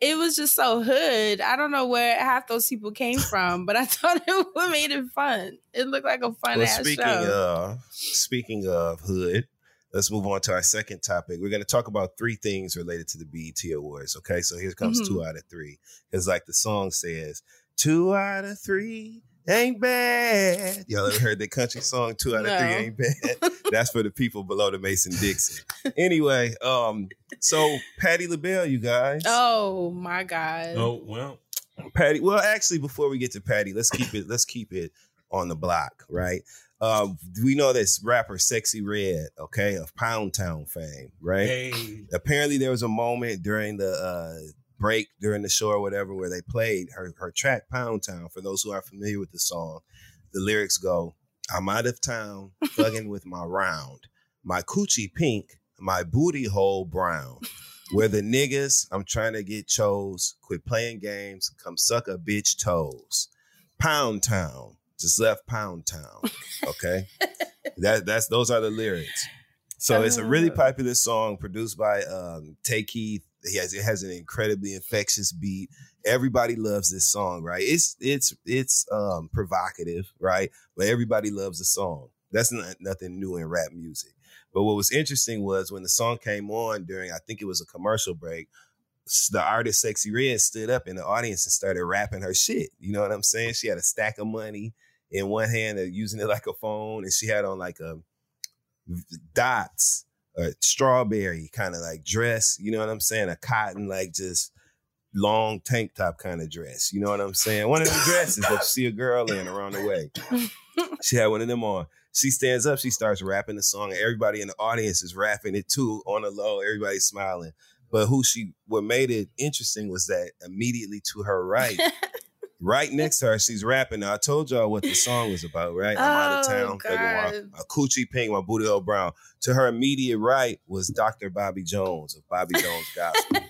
it was just so hood. I don't know where half those people came from, but I thought it made it fun. It looked like a fun Well, ass speaking show. of speaking of hood, let's move on to our second topic. We're going to talk about three things related to the BET Awards. Okay, so here comes Mhm. two out of three, because like the song says, two out of three ain't bad. Y'all ever heard that country song? Two out of three ain't bad. That's for the people below the Mason Dixon. anyway, um, so Patti LaBelle, you guys. oh my God. oh well Patti. Well, actually, before we get to Patti, let's keep it. Let's keep it on the block, right? Uh, we know this rapper, Sexyy Red, okay, of Pound Town fame, right? hey Apparently, there was a moment during the uh, break during the show or whatever where they played her her track Pound Town. For those who are familiar with the song, the lyrics go, "I'm out of town, thugging with my round, my coochie pink, my booty hole brown." Where the niggas I'm trying to get chose, quit playing games, come suck a bitch toes. Pound Town, just left Pound Town. Okay, that that's those are the lyrics. So it's a really Oh. popular song produced by um, Tay Keith. He has it has an incredibly infectious beat. Everybody loves this song, right? It's it's it's um, provocative, right? But everybody loves the song. That's not nothing new in rap music. But what was interesting was when the song came on during, I think it was a commercial break, the artist Sexyy Red stood up in the audience and started rapping her shit. You know what I'm saying? She had a stack of money in one hand and using it like a phone, and she had on like a dots, a strawberry kind of like dress. You know what I'm saying? A cotton like just long tank top kind of dress. You know what I'm saying? One of them dresses that you see a girl in around the way. She had one of them on. She stands up, she starts rapping the song, everybody in the audience is rapping it too on the low. Everybody's smiling. But who she what made it interesting was that immediately to her right, right next to her, she's rapping. Now I told y'all what the song was about, right? I'm out of Oh, town, God. my, a coochie pink, my booty hole brown. To her immediate right was Dr. Bobby Jones of Bobby Jones Gospel.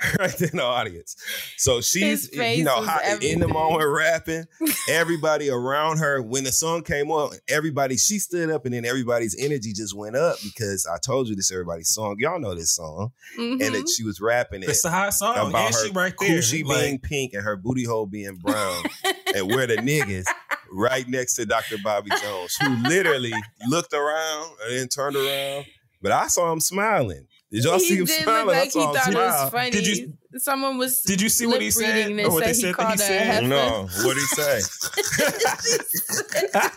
right in the audience. So she's, you know, was how, in the moment rapping. Everybody around her, when the song came on, everybody, she stood up and then everybody's energy just went up because I told you this everybody's song. Y'all know this song. And Mhm. that she was rapping it it's a hot song about and her she right there coochie Like, being pink and her booty hole being brown and where the niggas right next to Dr. Bobby Jones, who literally looked around and then turned around. But I saw him smiling. Did y'all he see him did smiling? look I like he saw him thought it smile. was funny. Did you- Someone was. Did you see what he said? Or oh, what they said he said that he said? No, what'd he say?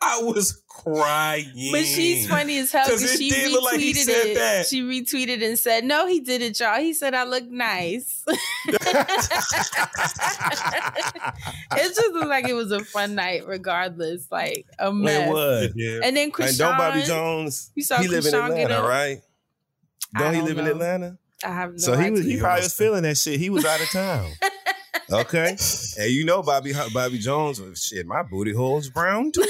I was crying. But she's funny as hell because she did look like he retweeted said it. that. She retweeted and said, "No, he did it, y'all. He said I look nice." it just looked like it was a fun night, regardless. Like a mess. It was. Yeah. And then And Krishan, don't Bobby Jones, You saw he live in Krishan get Atlanta, up? right? I Don't he don't live in. Atlanta? I have no so he was he probably was feeling that shit. He was out of town. okay, and you know Bobby Bobby Jones was shit. My booty hole's brown too.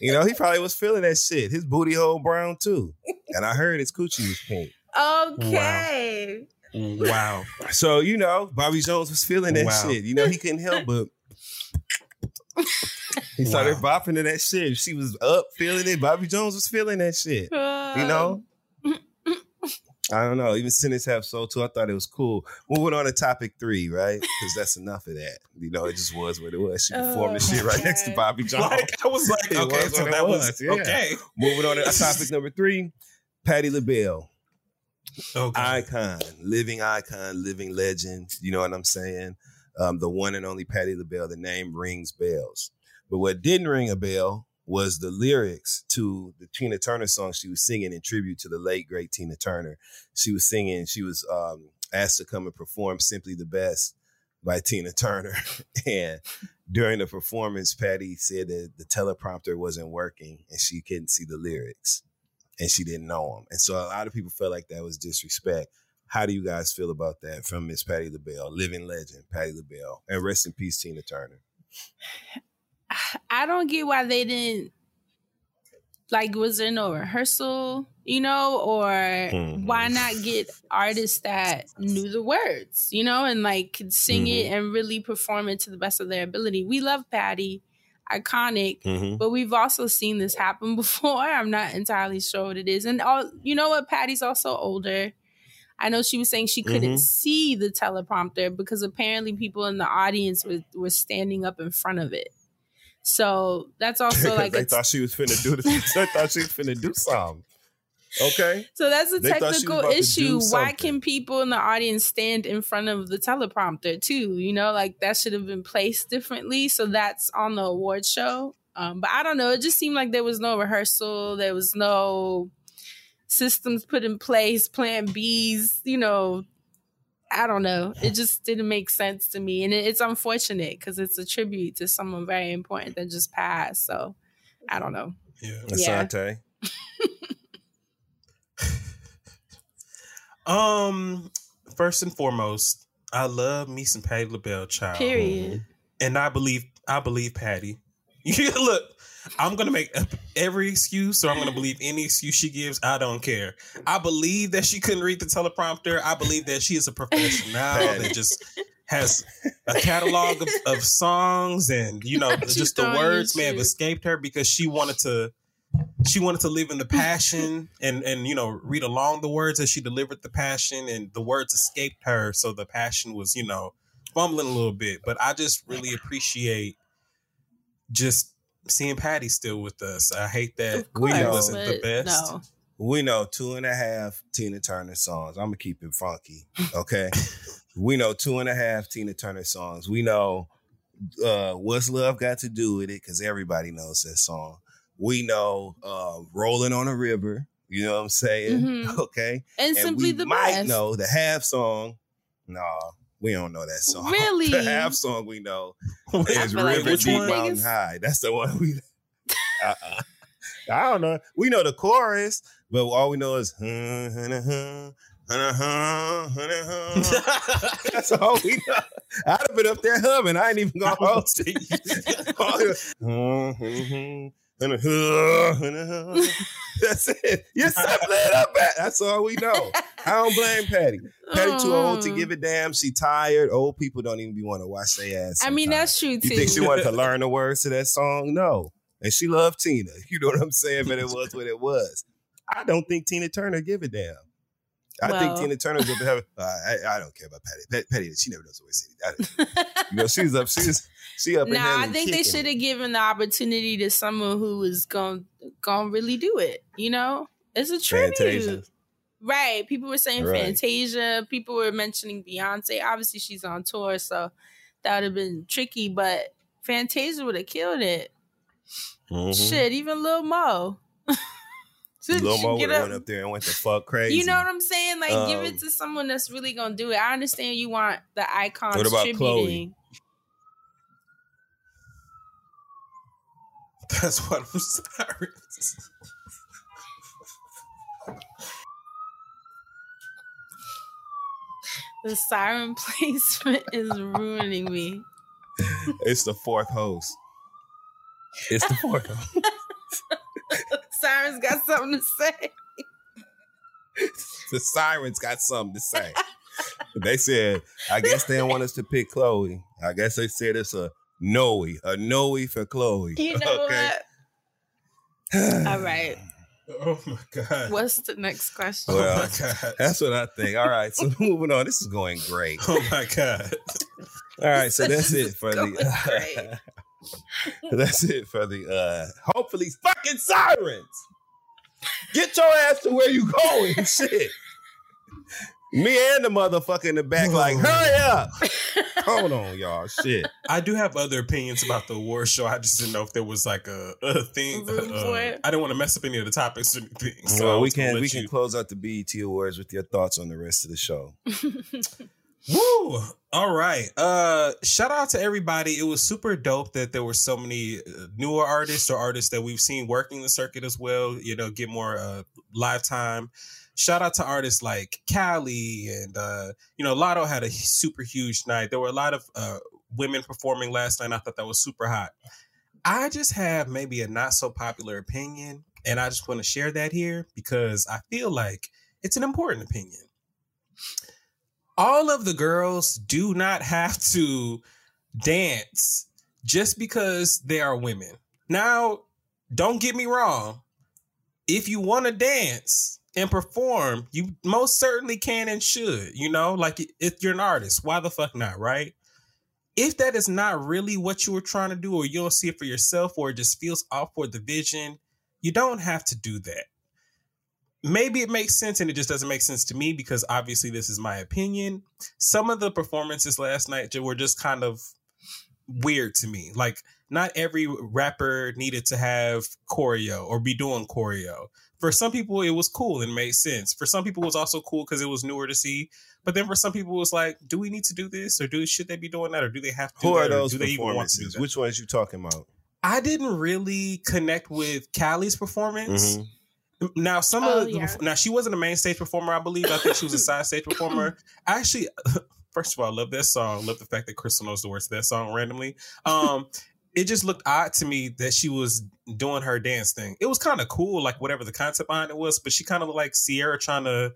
You know he probably was feeling that shit. His booty hole brown too, and I heard his coochie was pink. Okay. Wow. So you know Bobby Jones was feeling that Wow. shit. You know he couldn't help but. He started Wow. bopping to that shit. She was up feeling it. Bobby Jones was feeling that shit. You know? I don't know. Even Sentence Have Soul too. I thought it was cool. Moving on to topic three, right? Because that's enough of that. You know, it just was what it was. She performed the shit right next to Bobby Jones. Like I was like, It okay, was so that was, was, yeah. okay. Moving on to topic number three, Patti LaBelle. Okay. Icon, living icon, living legend. You know what I'm saying? Um, the one and only Patti LaBelle. The name rings bells. But what didn't ring a bell was the lyrics to the Tina Turner song she was singing in tribute to the late great Tina Turner. She was singing. She was um, asked to come and perform "Simply the Best" by Tina Turner, and during the performance, Patti said that the teleprompter wasn't working and she couldn't see the lyrics and she didn't know them. And so a lot of people felt like that was disrespect. How do you guys feel about that from Miss Patti LaBelle, living legend, Patti LaBelle, and rest in peace, Tina Turner? I don't get why they didn't like was there no rehearsal, you know, or Mhm. why not get artists that knew the words, you know, and like could sing it and really perform it to the best of their ability. We love Patti, iconic, Mhm. but we've also seen this happen before. I'm not entirely sure what it is. And all you know what, Patti's also older. I know she was saying she couldn't Mhm. see the teleprompter because apparently people in the audience were, were standing up in front of it. So that's also like they thought she was finna do this. they thought she was finna do something. Okay. So that's a They thought she was technical issue. Why can people in the audience stand in front of the teleprompter too? You know, like that should have been placed differently. So that's on the award show. Um, but I don't know. It just seemed like there was no rehearsal. There was no systems put in place, plan Bs, you know. I don't know. It just didn't make sense to me. And it, it's unfortunate because it's a tribute to someone very important that just passed. So I don't know. Yeah. Yeah. Um, first and foremost, I love me some Patti LaBelle, child. Period. And I believe, I believe Patti. You look, I'm gonna make every excuse, or I'm gonna believe any excuse she gives. I don't care. I believe that she couldn't read the teleprompter. I believe that she is a professional that just has a catalog of, of songs, and you know, She's just the words may have escaped her because she wanted to. She wanted to live in the passion and and you know read along the words as she delivered the passion, and the words escaped her, so the passion was you know fumbling a little bit. But I just really appreciate just seeing Patti still with us. I hate that Of We know. wasn't the best. No. We know two and a half Tina Turner songs. I'm gonna keep it funky. Okay. we know two and a half Tina Turner songs. We know uh what's love got to do with it, because everybody knows that song. We know uh Rolling on a River. You know what I'm saying? Mhm. Okay. And, simply we the might best. know the half song. No, we don't know that song. Really? the half song we know is feel like River Deep? Mountain Biggest- High. That's the one we. Uh-uh. I don't know. We know the chorus, but all we know is. "Huh, huh, huh, huh, huh, huh, huh." That's all we know. I'd have been up there humming. I ain't even gonna hold it. That's it. You simply it up. Pat. That's all we know. I don't blame Patti. Patti too old to Mm. give a damn. She tired. Old people don't even be want to watch their ass. I mean, that's true too. You think she wanted to learn the words to that song? No. And she loved Tina. You know what I'm saying? But it was what it was. I don't think Tina Turner give a damn. I think Tina Turner's up to have. Uh, I, I don't care about Patti. Pat- Patti, she never knows to it. You know, she's up. She's she up. in Nah, I think they should have given the opportunity to someone who was going gonna really do it. You know, it's a tribute, Fantasia. right? People were saying Right. Fantasia. People were mentioning Beyonce. Obviously, she's on tour, so that would have been tricky. But Fantasia would have killed it. Mhm. Shit, even Lil Mo. Lil get would have up- went up there and went the fuck crazy. You know what I'm saying? Like, give Um, it to someone that's really gonna do it. I understand you want the icons What about. Chloe? That's what I'm sorry. The siren placement is ruining me. It's the fourth host. It's the fourth host. Siren's got something to say. the sirens got something to say. they said, I guess they don't want us to pick Chloe. I guess they said it's a Noe, a Noe for Chloe. You know what? All right. Oh my god. What's the next question? Oh my god. That's what I think. All right, so moving on. This is going great. Oh my god. All right, so that's it for Going the. that's it for the. uh Hopefully, fucking sirens. Get your ass to where you going, shit. Me and the motherfucker in the back, like, hurry up. Hold on, y'all. Shit. I do have other opinions about the award show. I just didn't know if there was like a, a thing. Room uh. I didn't want to mess up any of the topics or anything. So well, we can we you- can close out the BET Awards with your thoughts on the rest of the show. Woo! All right. Uh shout out to everybody. It was super dope that there were so many uh, newer artists or artists that we've seen working the circuit as well, you know, get more uh live time. Shout out to artists like Kaliii and uh you know, Latto had a super huge night. There were a lot of uh women performing last night. I thought that was super hot. I just have maybe a not so popular opinion and I just want to share that here because I feel like it's an important opinion all of the girls do not have to dance just because they are women. Now, don't get me wrong. If you want to dance and perform, you most certainly can and should. You know, like if you're an artist, why the fuck not, right? If that is not really what you were trying to do, or you don't see it for yourself, or it just feels off for the vision, you don't have to do that maybe it makes sense and it just doesn't make sense to me because obviously this is my opinion. Some of the performances last night were just kind of weird to me. Like not every rapper needed to have choreo or be doing choreo. For some people it was cool and made sense. For some people it was also cool because it was newer to see. But then for some people it was like, do we need to do this or do should they be doing that or do they have to? do Who are those do they even want to do performances? Which ones you talking about? I didn't really connect with Kaliii's performance. Mhm. Now, some Oh, of the, yeah. now she wasn't a main stage performer. I believe. I think she was a side stage performer. Actually, first of all, I love that song. Love the fact that Crystal knows the words to that song randomly. Um, it just looked odd to me that she was doing her dance thing. It was kind of cool, like whatever the concept behind it was, but she kind of looked like Ciara trying to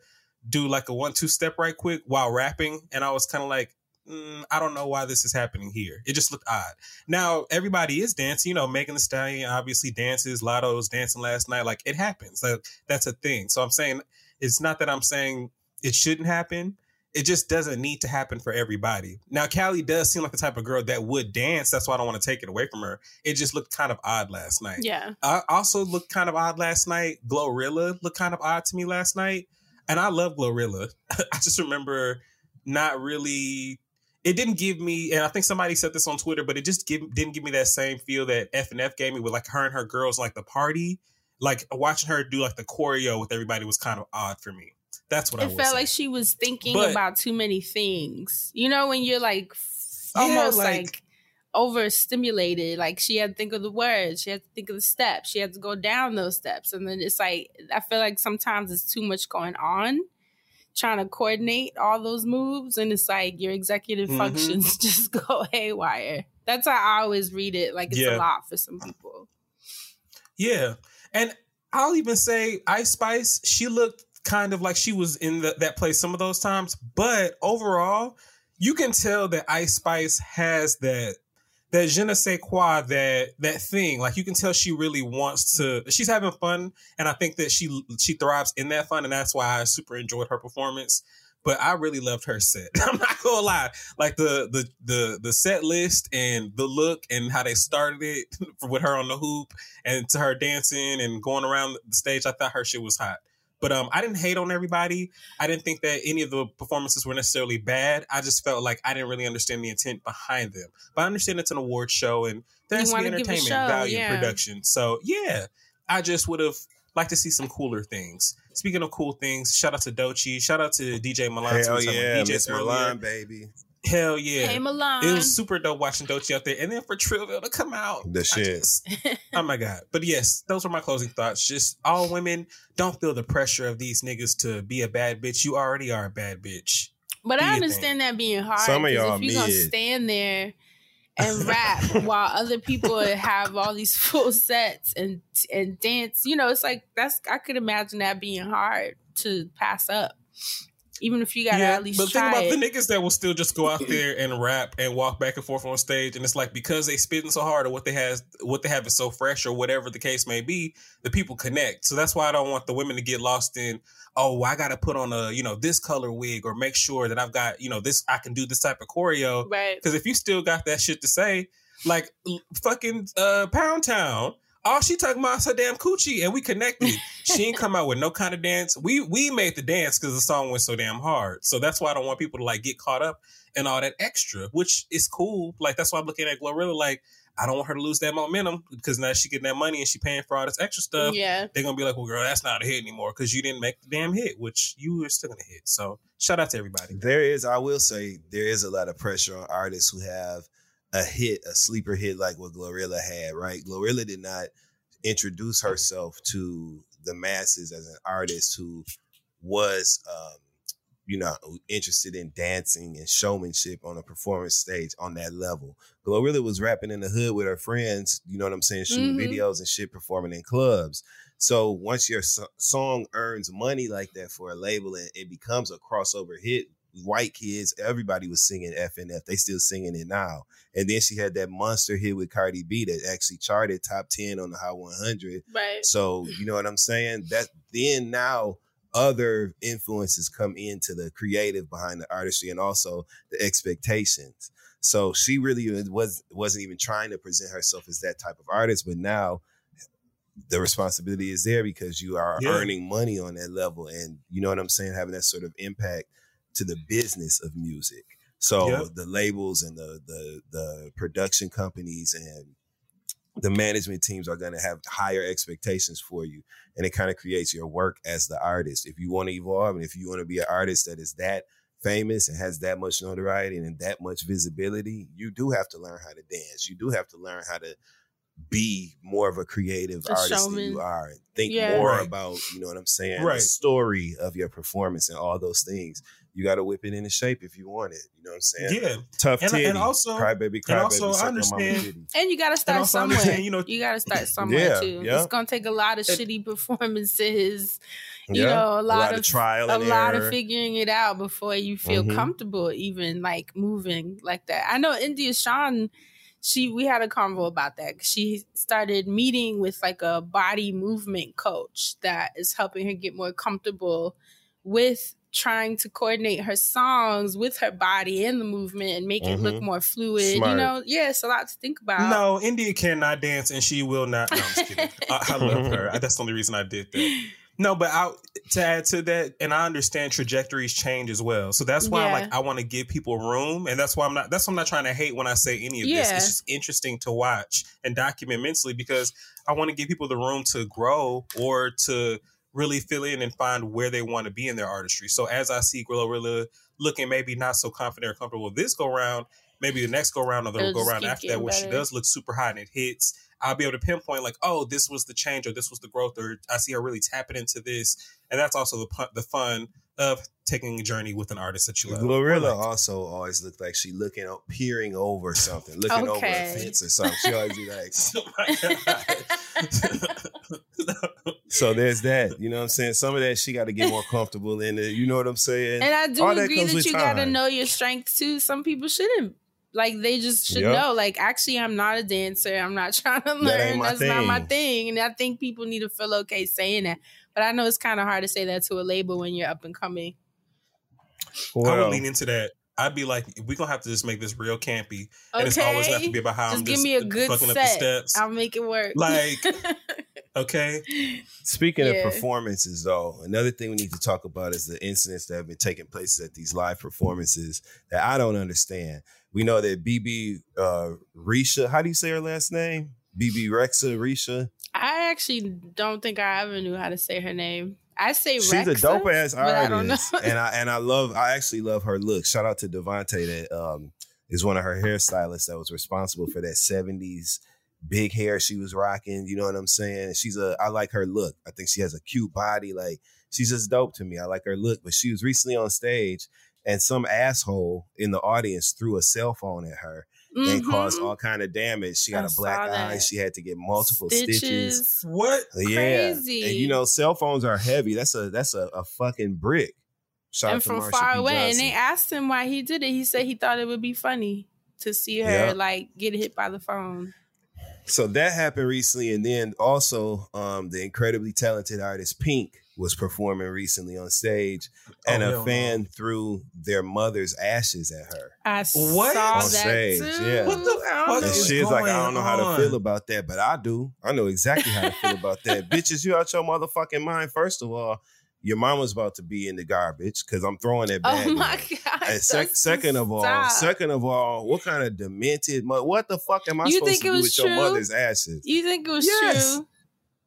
do like a one two step right quick while rapping, and I was kind of like. Mm, I don't know why this is happening here. It just looked odd. Now everybody is dancing. You know, Megan Thee Stallion obviously dances. Latto's dancing last night. Like it happens. Like that's a thing. So I'm saying it's not that I'm saying it shouldn't happen. It just doesn't need to happen for everybody. Now Kaliii does seem like the type of girl that would dance. That's why I don't want to take it away from her. It just looked kind of odd last night. Yeah. I also looked kind of odd last night. Glorilla looked kind of odd to me last night. And I love Glorilla. I just remember not really it didn't give me and I think somebody said this on Twitter, but it just give, didn't give me that same feel that F and F gave me with like her and her girls like the party. Like watching her do like the choreo with everybody was kind of odd for me. That's what I It was felt saying. like she was thinking But- about too many things. You know, when you're like Yeah, almost like- like, overstimulated. Like she had to think of the words, she had to think of the steps, she had to go down those steps. And then it's like I feel like sometimes it's too much going on. Trying to coordinate all those moves, and it's like your executive Mhm. functions just go haywire. That's how I always read it. Like it's Yeah. a lot for some people. Yeah. And I'll even say Ice Spice, she looked kind of like she was in the, that place some of those times. But overall, you can tell that Ice Spice has that that je ne sais quoi, that that thing. Like you can tell she really wants to she's having fun. And I think that she she thrives in that fun. And that's why I super enjoyed her performance. But I really loved her set. I'm not gonna lie. Like the the the the set list and the look and how they started it with her on the hoop and to her dancing and going around the stage, I thought her shit was hot. But um, I didn't hate on everybody. I didn't think that any of the performances were necessarily bad. I just felt like I didn't really understand the intent behind them. But I understand it's an award show and there You has to be wanna give a entertainment show, value yeah. production. So yeah, I just would have liked to see some cooler things. Speaking of cool things, shout out to Doechii, shout out to DJ Milan. Hell yeah, DJ Mr. Milan, baby. Hell yeah. Hey Milan. It was super dope watching Doechii out there. And then for Trillville to come out. The I shit. just- oh my God. But yes, those were my closing thoughts. Just all women, don't feel the pressure of these niggas to be a bad bitch. You already are a bad bitch. But Do I understand that being hard. Some of y'all if you're gonna mid. stand there and rap while other people have all these full sets and and dance, you know, it's like that's I could imagine that being hard to pass up. Even if you gotta at least but think about it. the niggas that will still just go out there and rap and walk back and forth on stage, and it's like because they spitting so hard or what they has what they have is so fresh or whatever the case may be, the people connect. So that's why I don't want the women to get lost in oh I got to put on a you know this color wig or make sure that I've got you know this I can do this type of choreo. right. Because if you still got that shit to say, like l- fucking uh, Pound Town, all she talking about is her damn coochie, and we connected. she ain't come out with no kind of dance. We we made the dance because the song went so damn hard. So that's why I don't want people to like get caught up in all that extra, which is cool. Like that's why I'm looking at Glorilla. Like I don't want her to lose that momentum because now she getting that money and she paying for all this extra stuff. Yeah. They're gonna be like, well, girl, that's not a hit anymore because you didn't make the damn hit, which you were still gonna hit. So shout out to everybody. There is, I will say, there is a lot of pressure on artists who have a hit, a sleeper hit like what Glorilla had, right? Glorilla did not introduce herself to the masses as an artist who was, um, you know, interested in dancing and showmanship on a performance stage on that level. Glorilla was rapping in the hood with her friends, you know what I'm saying, shooting Mhm. videos and shit, performing in clubs. So once your so- song earns money like that for a label and it becomes a crossover hit, white kids, everybody was singing FNF. They still singing it now. And then she had that monster hit with Cardi B that actually charted top 10 on the Hot 100. Right. So, you know what I'm saying? That then now other influences come into the creative behind the artistry and also the expectations. So she really was wasn't even trying to present herself as that type of artist, but now the responsibility is there because you are Yeah. earning money on that level and you know what I'm saying having that sort of impact to the business of music. So Yeah. the labels and the the the production companies and the management teams are going to have higher expectations for you and it kind of creates your work as the artist if you want to evolve and if you want to be an artist that is that famous and has that much notoriety and that much visibility you do have to learn how to dance you do have to learn how to be more of a creative A artist than you are and think Yeah. more Right. about you know what i'm saying Right. the story of your performance and all those things you got to whip it into shape if you want it you know what i'm saying Yeah, tough And- titty and also- cry baby cry also, baby I suck on mama understand- And you gotta start somewhere. understand, you know- you gotta start somewhere Yeah, too. yeah. It's gonna take a lot of And- shitty performances. You Yeah. know, a lot, of, trial a and lot of figuring it out before you feel Mhm. comfortable even like moving like that. I know India Shawn, she we had a convo about that. She started meeting with like a body movement coach that is helping her get more comfortable with trying to coordinate her songs with her body and the movement and make it look Mhm. more fluid. Smart. You know, yeah, it's a lot to think about. No, India cannot dance, and she will not. No, I'm just kidding. I, I love her. That's the only reason I did that. No, but I, to add to that, and I understand trajectories change as well. So that's why, Yeah. like, I want to give people room, and that's why I'm not. That's why I'm not trying to hate when I say any of this. It's just interesting to watch and document mentally because I want to give people the room to grow or to really fill in and find where they want to be in their artistry. So as I see Glorilla looking maybe not so confident or comfortable this go round, maybe the next go round or the go round after that where she does look super hot and it hits. I'll be able to pinpoint like, oh, this was the change or this was the growth or I see her really tapping into this. And that's also the the fun of taking a journey with an artist that you love. Glorilla like- also always looked like she looking, o- peering over something, looking over a fence or something. She always be like, Oh my God. so there's that. You know what I'm saying? Some of that she got to get more comfortable in it. You know what I'm saying? And I do All agree comes that, you gotta know your strengths too. Some people shouldn't. Like they just should Yep. know. Like actually, I'm not a dancer. I'm not trying to That learn. ain't my That's not my thing. thing. And I think people need to feel okay saying that. But I know it's kind of hard to say that to a label when you're up and coming. I would lean into that. I'd be like, we're gonna have to just make this real campy. And it's always gonna have to be about how just I'm give just me a good fucking up the steps. I'll make it work. Like, okay. Speaking Yeah. of performances, though, another thing we need to talk about is the incidents that have been taking place at these live performances that I don't understand. We know that Bebe uh, Risha, how do you say her last name? Bebe Rexha Risha. I actually don't think I ever knew how to say her name. I say She's a dope ass but I don't know. artist, and I and I love. I actually love her look. Shout out to Devante that um, is one of her hairstylists that was responsible for that '70s big hair she was rocking. You know what I'm saying? She's a. I like her look. I think she has a cute body. Like she's just dope to me. I like her look. But she was recently on stage and some asshole in the audience threw a cell phone at her and caused all kind of damage. She got I a black eye. She had to get multiple stitches. Stitches. What? Yeah, Crazy. and you know, cell phones are heavy. That's a that's a, a fucking brick. Shout and from Marsha far P. away. And they asked him why he did it. He said he thought it would be funny to see her Yeah. like get hit by the phone. So that happened recently, and then also um, the incredibly talented artist Pink was performing recently on stage, oh, and Oh, a hell no. fan threw their mother's ashes at her. I What? saw On that too. yeah. What the I don't fuck know. And is she's like, I don't know how to feel about that, but I do. I know exactly how to feel about that. Bitches, you out your motherfucking mind. First of all, your mama's about to be in the garbage because I'm throwing it back. Oh my god! And sec- second of all, stop. second of all, what kind of demented? Mo- what the fuck am I You supposed think to it do was with your mother's ashes? you think it was Yes. true?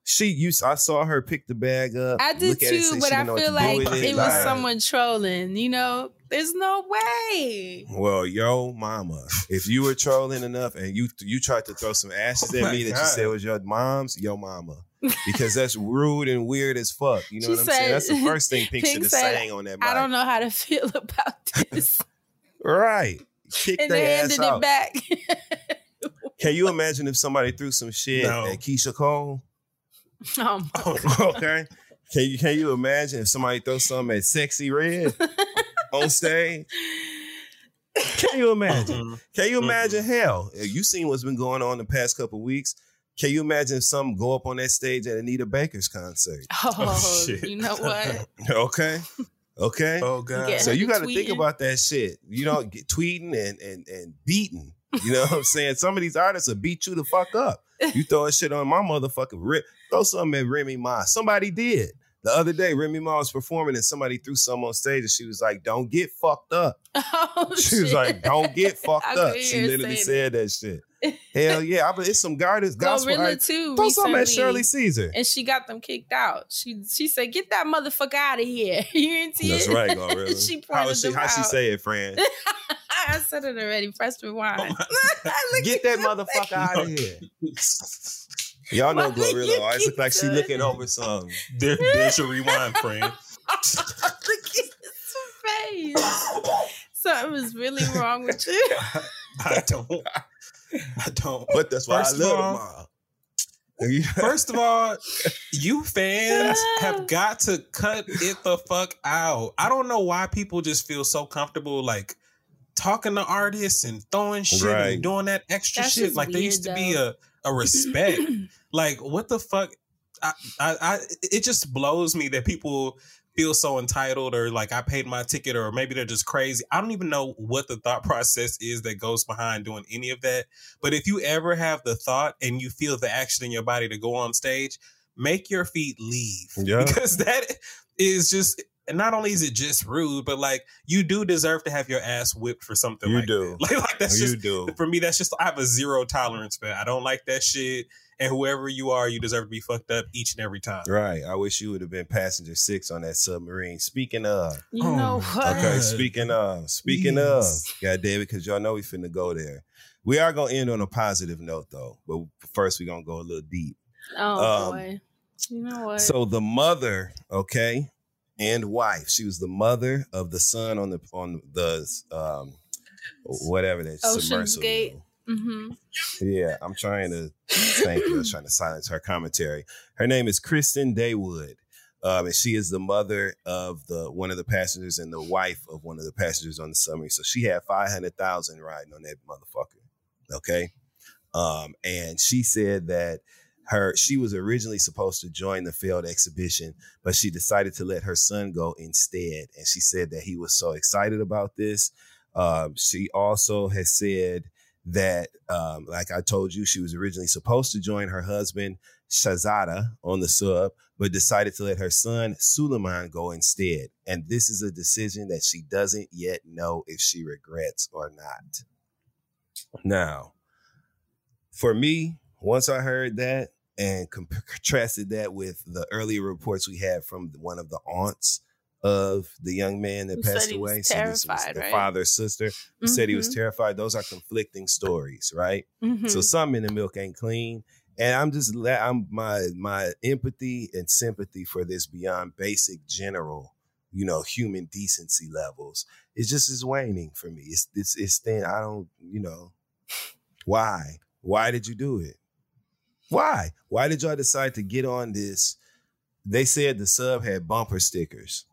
She used. I saw her pick the bag up. I did look too, but I didn't know what feel like with it was Like, someone trolling. You know, there's no way. Well, yo, mama, if you were trolling enough and you you tried to throw some ashes Oh at my me that you said was your mom's, yo, mama, because that's rude and weird as fuck. You know She what I'm saying? That's the first thing Pink, Pink should have said, sang on that. Mic. I don't know how to feel about this, Right, kick and they their ass handed out. it back. Can you imagine if somebody threw some shit No. at Keyshia Cole? um, okay. Can you can you imagine if somebody throws something at Sexyy Red on stage? Can you imagine? Mhm. Can you Mm-mm. imagine hell? You seen what's been going on the past couple weeks. Can you imagine if some go up on that stage at Anita Baker's concert? oh, oh shit. you know what? Okay. Okay. Oh god. Yeah. so you got to think about that shit. You know, get tweeting and and and beating. You know what I'm saying? Some of these artists will beat you the fuck up. You throwing shit on my motherfucking rip. Throw something at Remy Ma. Somebody did. The other day, Remy Ma was performing and somebody threw something on stage and she was like, Don't get fucked up. Oh, She was like, Don't get fucked up. She literally said that shit. Hell yeah. I it's some artists, gospel artists. too. Throw something at Shirley Caesar. and she got them kicked out. She she said, "Get that motherfucker out of here." You see That's it? right, Glorilla. she How, pointed was she, how she say it, friend? I said it already. Press rewind. Look Get that motherfucker out of here. Y'all know Why do Glorilla you always look like she looking over something. There, there's your rewind, friend. Look at his face. Something is really wrong with you. I don't. I don't. But that's why First I love all- them all. Yeah. First of all, you fans have got to cut it the fuck out. I don't know why people just feel so comfortable like talking to artists and throwing shit Right. and doing that extra That's shit. just Like there used to weird, be a, a respect. like what the fuck? I, I, I it just blows me that people feel so entitled or like I paid my ticket or maybe they're just crazy. I don't even know what the thought process is that goes behind doing any of that. But if you ever have the thought and you feel the action in your body to go on stage, make your feet leave. Yeah. Because that is just and not only is it just rude, but like you do deserve to have your ass whipped for something You like do. that. Like, like that's you just do. for me, that's just I have a zero tolerance for that. I don't like that shit. And whoever you are, you deserve to be fucked up each and every time. Right. I wish you would have been passenger six on that submarine. Speaking of, You Oh know what? okay, speaking of, speaking Please. of, God damn it, because y'all know we finna go there. We are gonna end on a positive note though, but first we're gonna go a little deep. Oh Um, boy. You know what? So the mother, okay, and wife, she was the mother of the son on the on the um whatever that Ocean's submersible. Gate. hmm Yeah, I'm trying to thank you. I was trying to silence her commentary. Her name is Christine Dawood. Um, and she is the mother of the one of the passengers and the wife of one of the passengers on the submarine. So she had five hundred thousand riding on that motherfucker. Okay. Um, and she said that her she was originally supposed to join the failed exhibition, but she decided to let her son go instead. And she said that he was so excited about this. Um, she also has said that, um, like I told you, she was originally supposed to join her husband Shahzada on the sub, but decided to let her son Suleman go instead. And this is a decision that she doesn't yet know if she regrets or not. Now, for me, once I heard that and comp- contrasted that with the earlier reports we had from one of the aunts of the young man that Who passed away, so this was the right? father's sister, who said he was Mhm. terrified. Those are conflicting stories, right? Mhm. So something in the milk ain't clean. And I'm just la- I'm my my empathy and sympathy for this beyond basic general you know, human decency levels. It's just is waning for me. It's it's it's thing I don't, you know, why? Why did you do it? Why? Why did y'all decide to get on this? They said the sub had bumper stickers.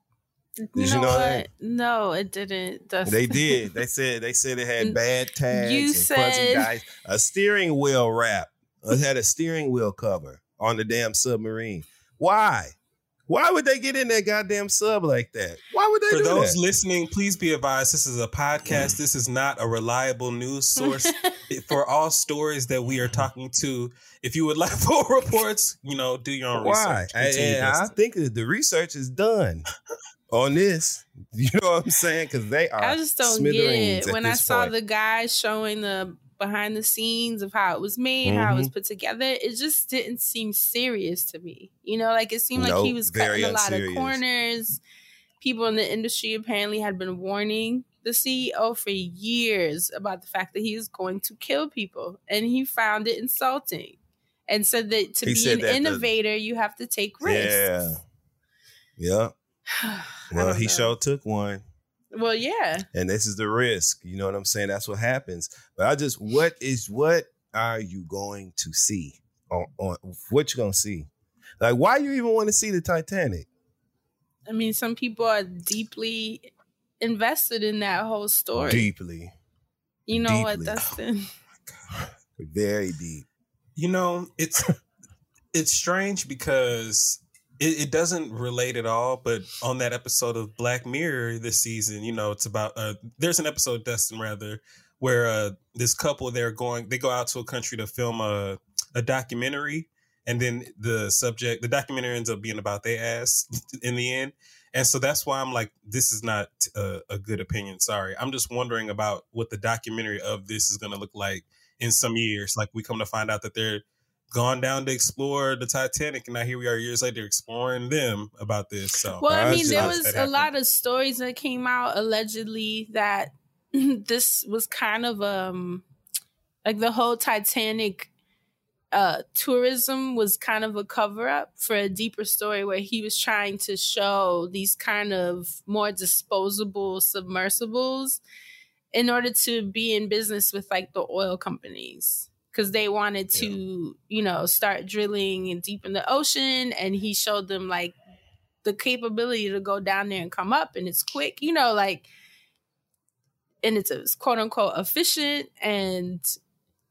You Did you know, know what? that? No, it didn't. They did. They said they said it had bad tags You said- guys. A steering wheel wrap. It had a steering wheel cover on the damn submarine. Why? Why would they get in that goddamn sub like that? Why would they For do those that? listening, please be advised this is a podcast. Mm. This is not a reliable news source. For all stories that we are talking to, if you would like full reports, you know, do your own Why? research. I, Continue, I think that the research is done on this. You know what I'm saying? Because they are. I just don't get it. When I saw point. the guys showing the behind the scenes of how it was made, how it was Mhm. put together, it just didn't seem serious to me. You know, like it seemed like he was cutting a lot of corners. People in the industry apparently had been warning the CEO for years about the fact that he was going to kill people, and he found it insulting and said that to He be an that the- innovator, you have to take risks. Yeah. Yeah. Well, he know. sure took one. Well, yeah. and this is the risk. You know what I'm saying? That's what happens. But I just, what is what are you going to see on, on what you gonna see? Like, why you even want to see the Titanic? I mean, some people are deeply invested in that whole story. Deeply, You know what, deeply. Oh Dustin? very deep. You know, it's it's strange because it, it doesn't relate at all. But on that episode of Black Mirror this season, you know, it's about uh, there's an episode, Dustin, rather, where uh, this couple they're going they go out to a country to film a a documentary, and then the subject the documentary ends up being about their ass in the end. And so that's why I'm like, this is not a, a good opinion. Sorry, I'm just wondering about what the documentary of this is going to look like in some years. Like we come to find out that they're gone down to explore the Titanic, and now here we are years later exploring them about this. So Well, I I mean, there was a lot of stories that came out allegedly that this was kind of um like the whole Titanic uh tourism was kind of a cover up for a deeper story where he was trying to show these kind of more disposable submersibles in order to be in business with like the oil companies because they wanted to you know start drilling and deep in the ocean and he showed them like the capability to go down there and come up and it's quick you know like and it's, it's quote unquote efficient and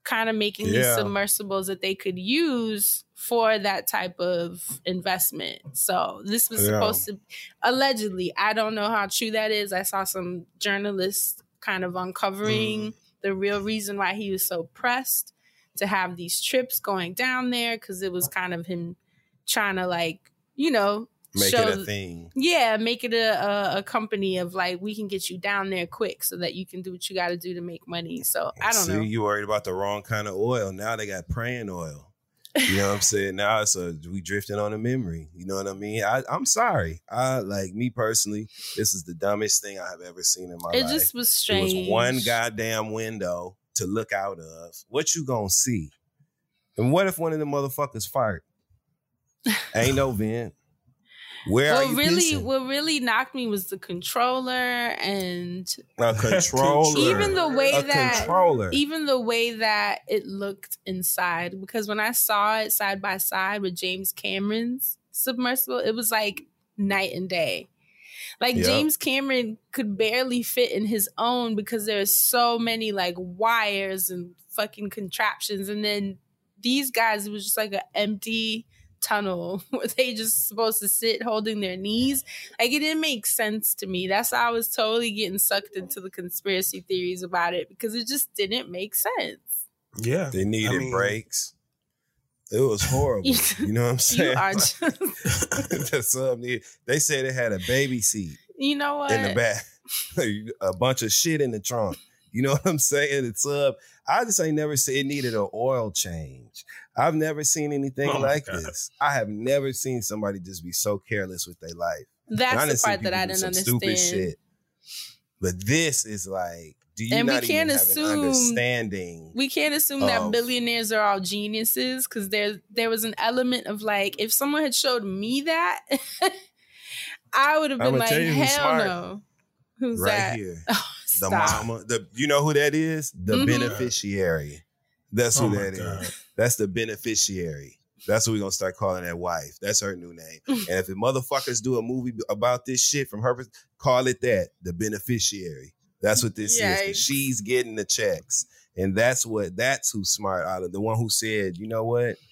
kind of making these submersibles that they could use for that type of investment. So this was Yeah. supposed to allegedly i don't know how true that is i saw some journalists kind of uncovering mm. the real reason why he was so pressed to have these trips going down there because it was kind of him trying to like you know Make show it a thing. yeah make it a, a, a company of like we can get you down there quick so that you can do what you got to do to make money so i don't See, know you worried about the wrong kind of oil. Now they got praying oil. You know what I'm saying? Now it's a we drifting on a memory. You know what I mean? I, I'm sorry. I like me personally. This is the dumbest thing I have ever seen in my it life. It just was strange. It was one goddamn window to look out of. What you gonna see? And what if one of the motherfuckers fart? Ain't no vent. Where are what really pissing? what really knocked me was the controller and a controller. even the way a that controller. even the way that it looked inside because when i saw it side by side with james cameron's submersible it was like night and day like Yep. james cameron could barely fit in his own because there's so many like wires and fucking contraptions and then these guys it was just like an empty tunnel where they just supposed to sit holding their knees like it didn't make sense to me. That's why I was totally getting sucked into the conspiracy theories about it because it just didn't make sense. yeah, They needed I mean- brakes. It was horrible. You- you know what I'm You saying? are just, the sub need- they said it had a baby seat you know what? in the back, a bunch of shit in the trunk. You know what I'm saying? The sub. I just ain't never seen it needed an oil change. I've never seen anything Oh like God. this. I have never seen somebody just be so careless with their life. That's the part that I didn't some understand. Stupid shit. But this is like, do you And we can't even have assume- an understanding? We can't assume that billionaires are all geniuses because there there was an element of like if someone had showed me that, I would have been like, tell who's hell smart. no. Who's right that? here. Oh, The mama. The you know who that is? The Mhm. beneficiary. That's who Oh my that is. God. That's the beneficiary. That's what we're gonna start calling that wife. That's her new name. and if the motherfuckers do a movie about this shit from her, pers- call it that. The beneficiary. That's what this is. She's getting the checks, and that's what. That's who's smart out of the one who said, you know what?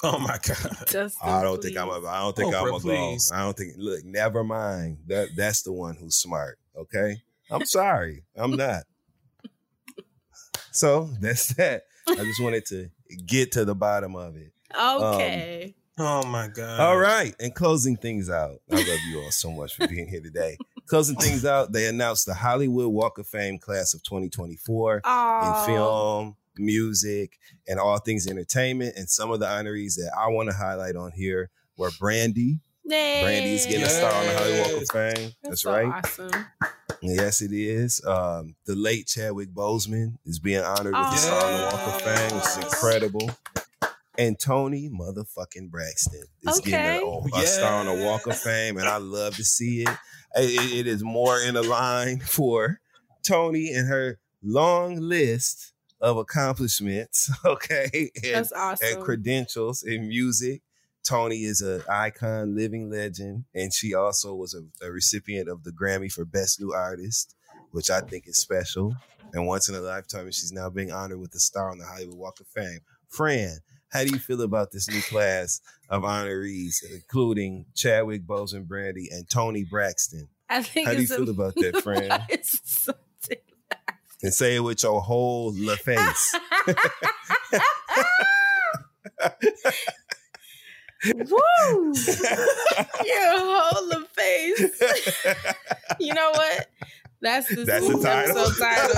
Oh my god. Justin, I don't think I'm. please. A, I don't think Oprah, I'm gonna go. please. I don't think. Look, never mind. That that's the one who's smart. Okay. I'm sorry. I'm not. So that's that. I just wanted to get to the bottom of it. Um, okay. Oh my god. All right. And closing things out. I love you all so much for being here today. Closing things out, they announced the Hollywood Walk of Fame class of 2024 Aw. in film, music, and all things entertainment. And some of the honorees that I want to highlight on here were Brandy. Yay. Brandy's getting a star on the Hollywood Walk of Fame. That's, so right. Awesome. Yes, it is. Um, the late Chadwick Boseman is being honored with the star on the Walk of Fame, which is incredible. And Toni motherfucking Braxton is Okay. getting a, a star on the Walk of Fame, and I love to see it. It, it is more in a line for Toni and her long list of accomplishments. Okay, and, That's awesome. and credentials in music. Toni is an icon, living legend, and she also was a, a recipient of the Grammy for Best New Artist, which I think is special. And once in a lifetime, and she's now being honored with the star on the Hollywood Walk of Fame. Fran, how do you feel about this new class of honorees, including Chadwick Boseman Brandy and Toni Braxton? I think How do you feel about that, friend? it's something. And say it with your whole LaFace. Woo! Your whole face. You know what? That's the, That's the title. title.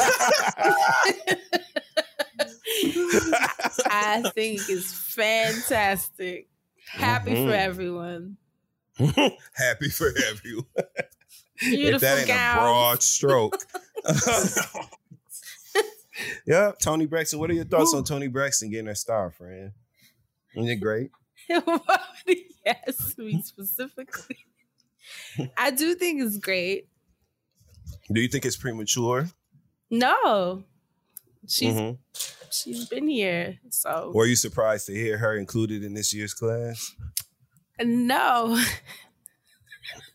I think it's fantastic. Happy Mhm. for everyone. Happy for everyone. if Beautiful that ain't gown. a broad stroke. yeah, Toni Braxton. What are your thoughts on Toni Braxton getting her star, friend? Isn't it great? Why would he ask me specifically? I do think it's great. Do you think it's premature? No, she's Mhm. she's been here, so Were you surprised to hear her included in this year's class? no.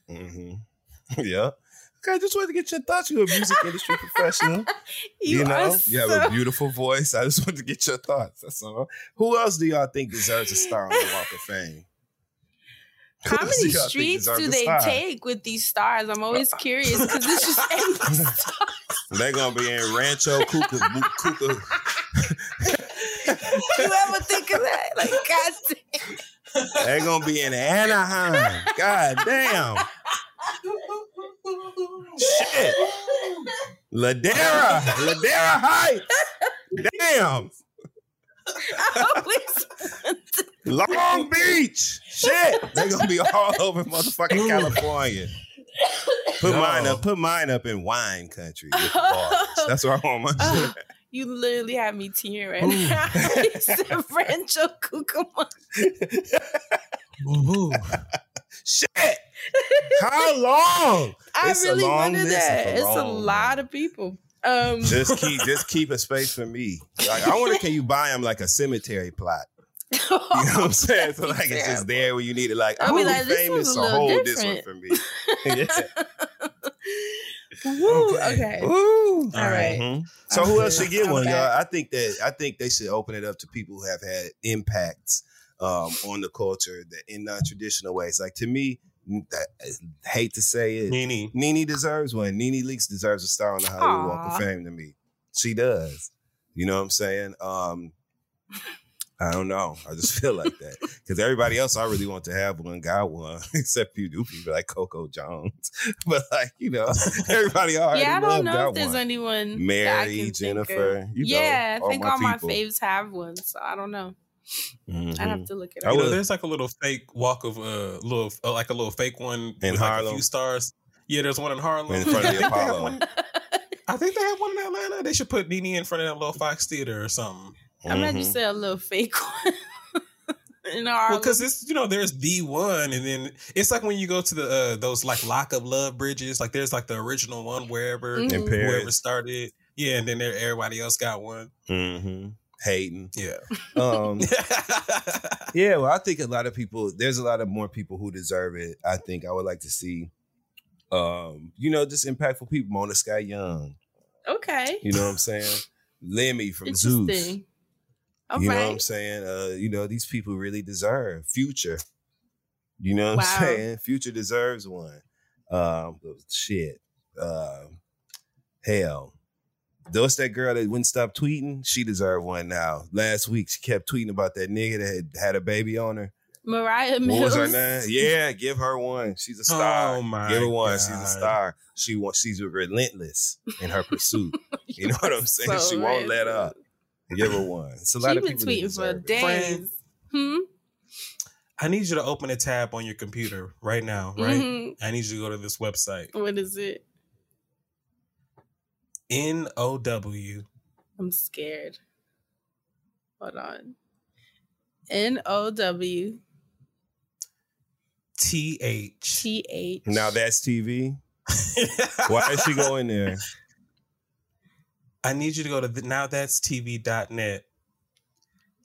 mm-hmm. Yeah. Okay, I just wanted to get your thoughts. You're a music industry professional. You, You, know, are you have a beautiful voice. I just wanted to get your thoughts. That's all. Who else do y'all think deserves a star on the Walk of Fame? How many streets do they take with these stars? I'm always curious because it's just endless stars. They're gonna be in Rancho Cuca, Cuca. You ever think of that? Like, God damn. They're gonna be in Anaheim. God damn. Shit. Ladera. Ladera Heights. Damn. I always Long Beach. Shit. They're gonna be all over motherfucking California. Put No. mine up. Put mine up in wine country. with bars. That's where I want my Uh, shit. You literally have me tearing right now. you said Rancho Cucamonga. Ooh. Shit. How long? I It's a really long wanted list. that. It's a It's a lot of people. Um, Just keep just keep a space for me. Like I wonder, can you buy them like a cemetery plot? You know what I'm saying? So like it's just there where you need it. Like I'll oh, be like, this famous, one's a so little hold this one different. for me. yeah. Woo, okay. Ooh. All right. Mhm. So I'm who else should get I'm one, back. y'all? I think that I think they should open it up to people who have had impacts um, on the culture that in non-traditional ways. Like to me, n- I hate to say it, Nene. Nene deserves one. Nene Leakes deserves a star on the Hollywood Walk of Fame to me. She does. You know what I'm saying? Um, I don't know. I just feel like that because everybody else I really want to have one got one, except you do people like Coco Jones. But like you know, everybody already yeah, I don't know if there's one. anyone. that I Mary, can think Jennifer, of. you know, yeah, all I think my all my people. faves have one, so I don't know. Mhm. I'd have to look it I up. You know, there's like a little fake walk of uh, little uh, like a little fake one In with like a Harlem? few stars. Yeah, there's one in Harlem. In front of the I think they have Apollo. one- I think they have one in Atlanta. They should put Nene in front of that little Fox Theater or something. I'm not just say a little fake one. in Well, because it's you know there's the one, and then it's like when you go to the uh, those like lockup love bridges. Like there's like the original one wherever Mhm. In whoever started. Yeah, and then there everybody else got one. Mm-hmm. Hating. Yeah. Um, yeah, well, I think a lot of people. There's a lot of more people who deserve it. I think I would like to see, um, you know, just impactful people. Mona Scott-Young. okay. You know what I'm saying? Lemmy from Zeus. All you know what. I'm saying? Uh, you know, these people really deserve future. You know what Wow. I'm saying? Future deserves one. Um, shit. Um, hell. What's that girl that wouldn't stop tweeting? She deserved one now. Last week she kept tweeting about that nigga that had, had a baby on her. Mariah What Mills. was her name? Yeah, give her one. She's a star. Oh my give her one. She's a star. She wants. She's relentless in her pursuit. you know what I'm saying? So she won't let random. up. Give her one. It's a lot She of been people. that tweeting for it. days. Friend. Hmm. I need you to open a tab on your computer right now, right? Mhm. I need you to go to this website. What is it? N O W I'm scared. Hold on. N O W T H. T H. Now that's TV. Why is she going there? I need you to go to the, nowthat'stv.net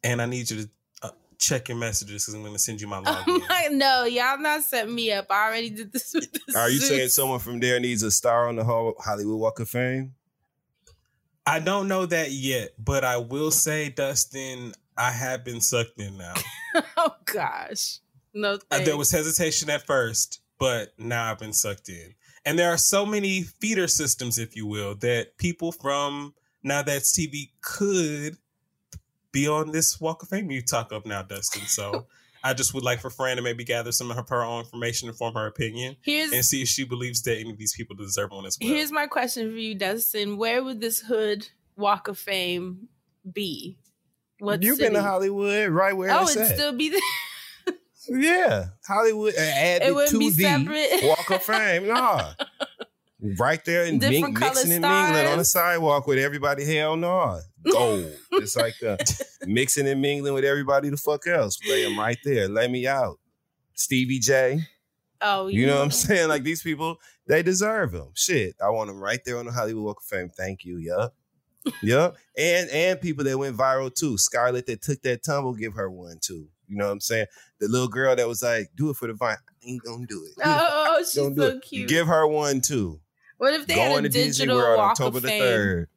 and I need you to uh, check your messages because I'm going to send you my login. I'm like, no, y'all not setting me up. I already did this with the Are you Zeus. saying someone from there needs a star on the Hollywood Walk of Fame? I don't know that yet, but I will say, Dustin, I have been sucked in now. oh gosh. No Uh, thanks. there was hesitation at first, but now I've been sucked in. And there are so many feeder systems, if you will, that people from Now That's TV could be on this Walk of Fame you talk of now, Dustin. So I just would like for Fran to maybe gather some of her own information and form her opinion Here's and see if she believes that any of these people deserve one as well. here's my question for you, Dustin. Where would this hood Walk of Fame be? What You've city? been to Hollywood, right where Oh, it's it'd at. still be there. yeah, Hollywood. uh, Add It it, wouldn't to be the separate. Walk of Fame. Nah. Right there in Different ming- color mixing and mingling on the sidewalk with everybody. Hell no, gold. it's like the mixing and mingling with everybody. The fuck else? Lay them right there. Lay me out. Stevie J. Oh, You know what I'm saying? Like these people, they deserve them. Shit, I want them right there on the Hollywood Walk of Fame. Thank you. Yup. yup. And and people that went viral too. Scarlett that took that tumble, give her one too. You know what I'm saying? The little girl that was like, "Do it for the vine." I ain't gonna do it. Oh, oh, oh she's so cute. Give her one too. what if they Going had a to Disney digital World Walk October of the Fame? third.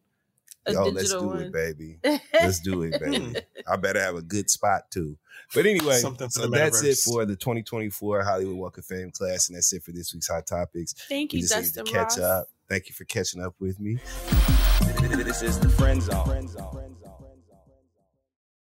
A Yo, digital let's do one. it, baby. Let's do it, baby. I better have a good spot too. But anyway, so that's it for the 2024 Hollywood Walk of Fame class, and that's it for this week's hot topics. Thank We you, just need Dustin to catch Ross. up. Thank you for catching up with me. This is the friend zone.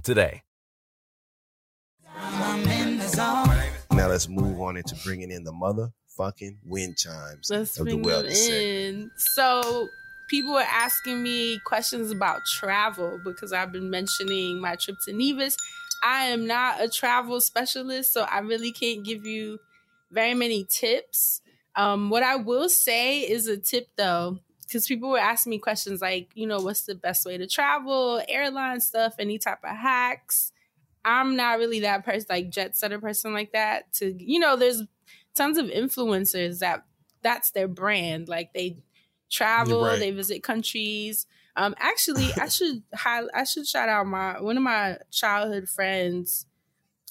today. I'm in the zone. Now let's move on into bringing in the motherfucking wind chimes Let's of the bring them wellness in. So, people were asking me questions about travel because I've been mentioning my trip to Nevis. I am not a travel specialist, so I really can't give you very many tips. Um, what I will say is a tip though, because people were asking me questions like, you know, what's the best way to travel, airline stuff, any type of hacks. I'm not really that person, like jet setter person like that. To you know, there's tons of influencers that that's their brand. Like they travel, Right. they visit countries. Um, actually, I should I should shout out my one of my childhood friends.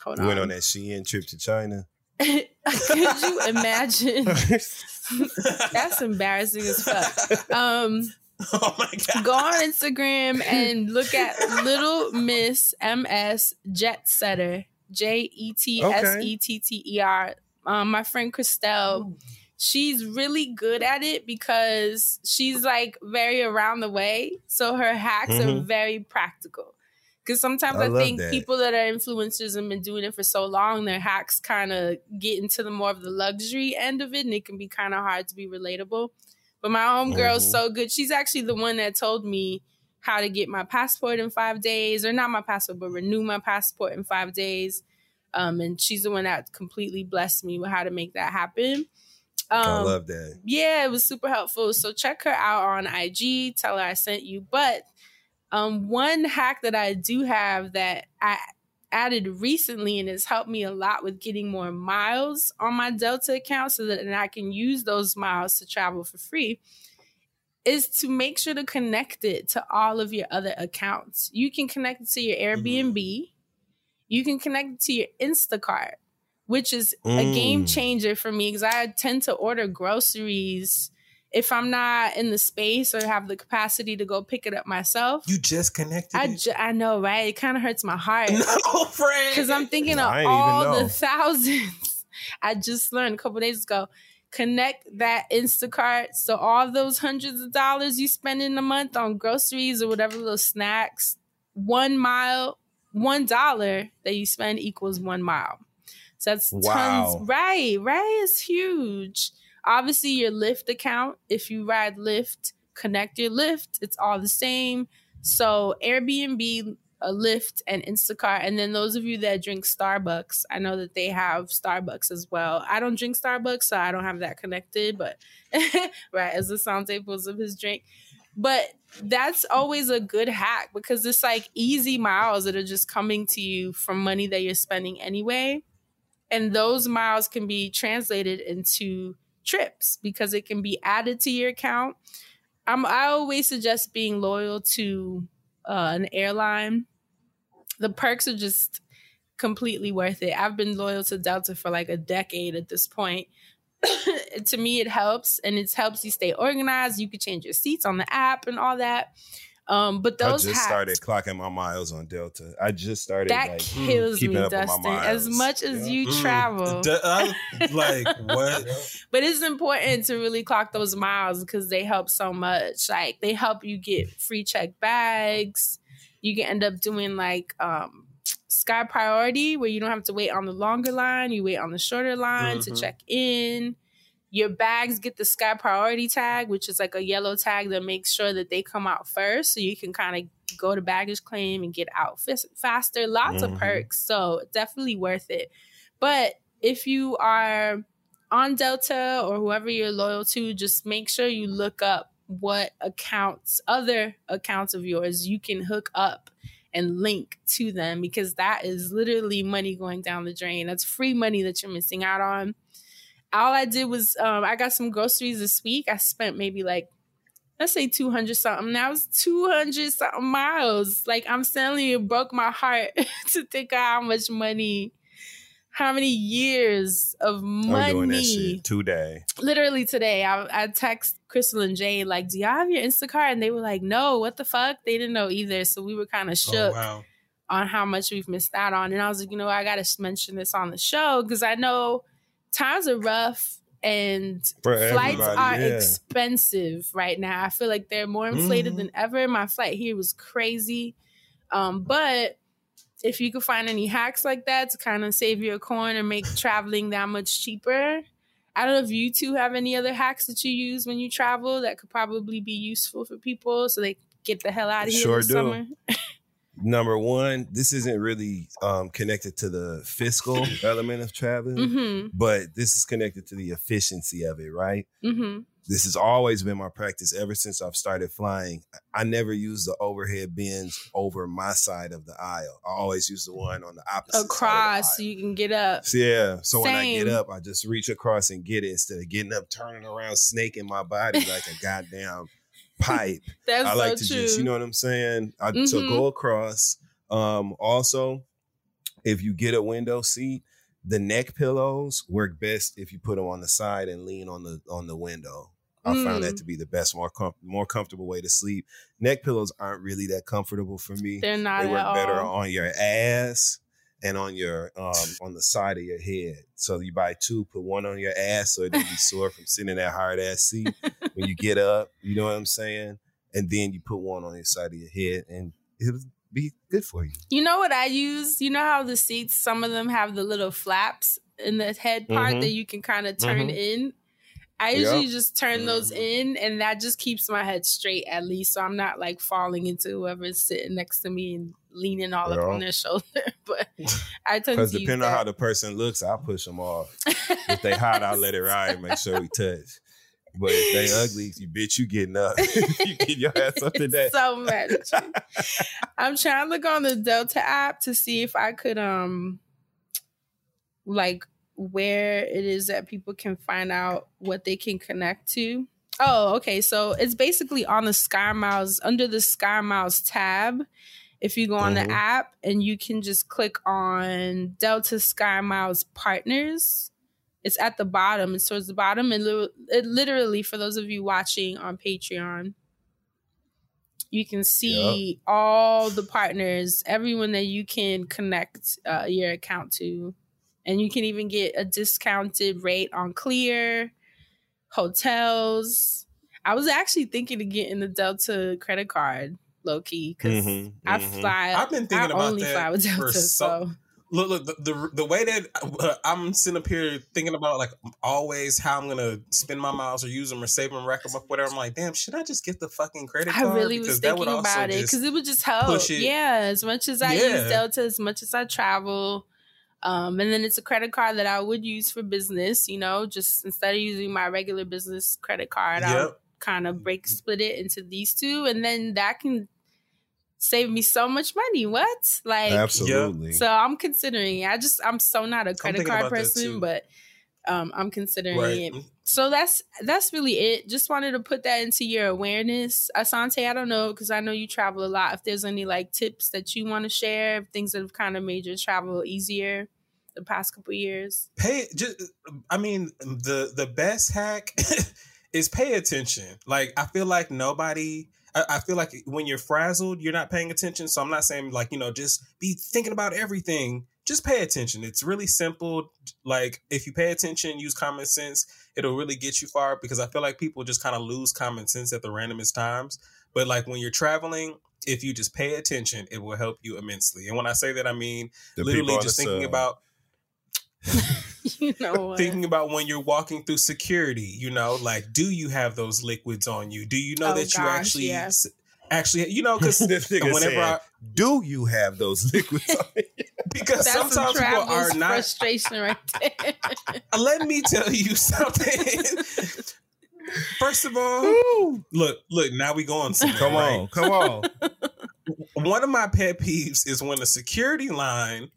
Hold Went on. on that Shein trip to China. Could you imagine? That's embarrassing as fuck. Um, oh my god. go on Instagram and look at Little Miss MS Jet Setter. J E T S E T T E R. Um, my friend Christelle, she's really good at it because she's like very around the way. So her hacks are Mhm. very practical. Because sometimes I I, think that. people that are influencers and been doing it for so long, their hacks kind of get into the more of the luxury end of it, and it can be kind of hard to be relatable. But my homegirl's Mhm. so good. She's actually the one that told me how to get my passport in five days, or not my passport, but renew my passport in five days. Um, and she's the one that completely blessed me with how to make that happen. I Um, love that. yeah, it was super helpful. So check her out on IG. Tell her I sent you. But um, one hack that I do have that I added recently and has helped me a lot with getting more miles on my Delta account so that I can use those miles to travel for free is to make sure to connect it to all of your other accounts. You can connect it to your Airbnb. You can connect it to your Instacart, which is a game Mm. changer for me because I tend to order groceries if I'm not in the space or have the capacity to go pick it up myself. You just connected. I, it? ju- I know, right? It kind of hurts my heart no, friend. because I'm thinking of I ain't even all the thousands I just learned a couple days ago. Connect that Instacart. So all those hundreds of dollars you spend in a month on groceries or whatever little snacks, one mile, one dollar that you spend equals one mile. So that's Wow. tons. Right, right. It's huge. Obviously, your Lyft account. If you ride Lyft, connect your Lyft. It's all the same. So Airbnb, Lyft, and Instacart. And then those of you that drink Starbucks, I know that they have Starbucks as well. I don't drink Starbucks, so I don't have that connected. But right, as the Sante pulls up his drink. But that's always a good hack because it's like easy miles that are just coming to you from money that you're spending anyway. And those miles can be translated into trips because it can be added to your account. I'm, I always suggest being loyal to uh, an airline. The perks are just completely worth it. I've been loyal to Delta for like a decade at this point. to me, it helps and it helps you stay organized. You can change your seats on the app and all that. Um, but those I just hacks, started clocking my miles on Delta. I just started that like kills keeping me, up Dustin. As much as Yeah. you Mm. travel, D- I- like what? but it's important to really clock those miles because they help so much. Like they help you get free check bags. You can end up doing like um Sky Priority where you don't have to wait on the longer line, you wait on the shorter line to Mhm. check in. Your bags get the Sky Priority tag, which is like a yellow tag that makes sure that they come out first so you can kind of go to baggage claim and get out fas- faster. Lots Mhm. of perks. So definitely worth it. But if you are on Delta or whoever you're loyal to, just make sure you look up what accounts, other accounts of yours, you can hook up and link to them because that is literally money going down the drain. That's free money that you're missing out on. All I did was um, I got some groceries this week. I spent maybe like let's say 200 something. That was 200 something miles. Like I'm telling you, it broke my heart to think of how much money, how many years of I'm doing that money. shit today. Literally today, I, I text Crystal and Jay, like, do y'all have your Instacart? And they were like, no, what the fuck? They didn't know either. So we were kind of shook Oh, wow. on how much we've missed out on. And I was like, you know, I got to mention this on the show because I know times are rough and For flights are yeah. expensive right now. I feel like they're more inflated Mhm. than ever. My flight here was crazy. Um, but if you could find any hacks like that to kind of save your coin or make traveling that much cheaper, I don't know if you two have any other hacks that you use when you travel that could probably be useful for people so they get the hell out of here Sure this do. summer. Number one, this isn't really um, connected to the fiscal element of traveling, Mm-hmm. but this is connected to the efficiency of it, right? Mm-hmm. This has always been my practice ever since I've started flying. I never use the overhead bins over my side of the aisle. I always use the one on the opposite Across so you can get up. of the aisle. Yeah. So when I get up, I just reach across and get it instead of getting up, turning around, snaking my body like a goddamn pipe. That's I like so to true. just, you know what I'm saying? I, So Mhm. go across. Um, also, if you get a window seat, the neck pillows work best if you put them on the side and lean on the on the window. I found that Mm. to be the best, more com- more comfortable way to sleep. Neck pillows aren't really that comfortable for me. They're not they work better all. on your ass and on your um on the side of your head. So you buy two, put one on your ass so it doesn't be sore from sitting in that hard ass seat when you get up. You know what I'm saying? And then you put one on your side of your head, and it'll be good for you. You know what I use? You know how the seats, some of them have the little flaps in the head part Mhm. that you can kind of turn Mhm. in. I Yep. usually just turn those in, and that just keeps my head straight at least, so I'm not like falling into whoever's sitting next to me and leaning all up on their shoulder. but I tend Because to use depending on how the person looks, I'll push them off. if they hot, I'll let it ride. and Make sure we touch. But if they ugly, you bitch, you getting up. you get your ass up today. so mad at you. I'm trying to look on the Delta app to see if I could um like where it is that people can find out what they can connect to. Oh, okay. So it's basically on the Sky Miles under the Sky Miles tab. If you go on Mhm. the app and you can just click on Delta Sky Miles Partners. It's at the bottom. It's towards the bottom. And it literally, for those of you watching on Patreon, you can see all the partners, everyone that you can connect uh, your account to. And you can even get a discounted rate on Clear, hotels. I was actually thinking of getting the Delta credit card, low key, because Mhm, I mhm. fly. I've been thinking I about only that fly with for Delta, so- so Look, look, the, the the way that uh, I'm sitting up here thinking about like always how I'm gonna spend my miles or use them or save them, rack them up, whatever. I'm like, damn, should I just get the fucking credit card? I card? really was that thinking about it because it would just help. Yeah, as much as I Yeah. use Delta, as much as I travel, um, and then it's a credit card that I would use for business. You know, just instead of using my regular business credit card, I'll kind of break split it into these two, and then that can save me so much money. What like Absolutely. So I'm considering. I just I'm so not a credit card person, but um, I'm considering Right. it. So that's that's really it. Just wanted to put that into your awareness, Assante. I don't know because I know you travel a lot. If there's any like tips that you want to share, things that have kind of made your travel easier the past couple years. pay just i mean the the best hack is pay attention like i feel like nobody I, I feel like when you're frazzled you're not paying attention. So i'm not saying like you know just be thinking about everything. Just pay attention. It's really simple. Like if you pay attention use common sense. It'll really get you far because i feel like people just kind of lose common sense at the randomest times. But like when you're traveling if you just pay attention it will help you immensely. And when i say that i mean The literally just thinking about you know what? thinking about when you're walking through security you know like do you have those liquids on you do you know Oh, that you actually yeah. actually you know because This nigga whenever said, I, do you have those liquids on you? because That's some sometimes people are not frustration right there. Uh, let me tell you something first of all look look now we going somewhere, Come right? on, come on. one of my pet peeves is when the security line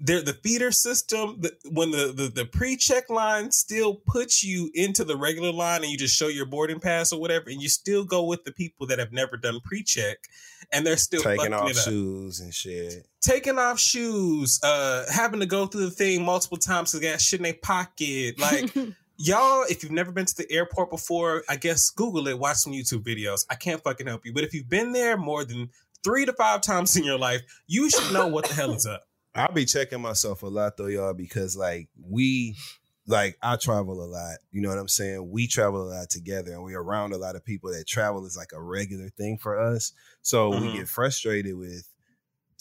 there the feeder system the, when the, the the pre-check line still puts you into the regular line and you just show your boarding pass or whatever and you still go with the people that have never done pre-check and they're still Taking off it up. shoes and shit. taking off shoes uh having to go through the thing multiple times to get shit in their pocket like y'all, if you've never been to the airport before, I guess Google it, watch some YouTube videos. I can't fucking help you. But if you've been there more than three to five times in your life, you should know what the hell is up. I'll be checking myself a lot though, y'all, because like we like I travel a lot. You know what I'm saying? We travel a lot together and we're around a lot of people that travel is like a regular thing for us. So we Mhm. get frustrated with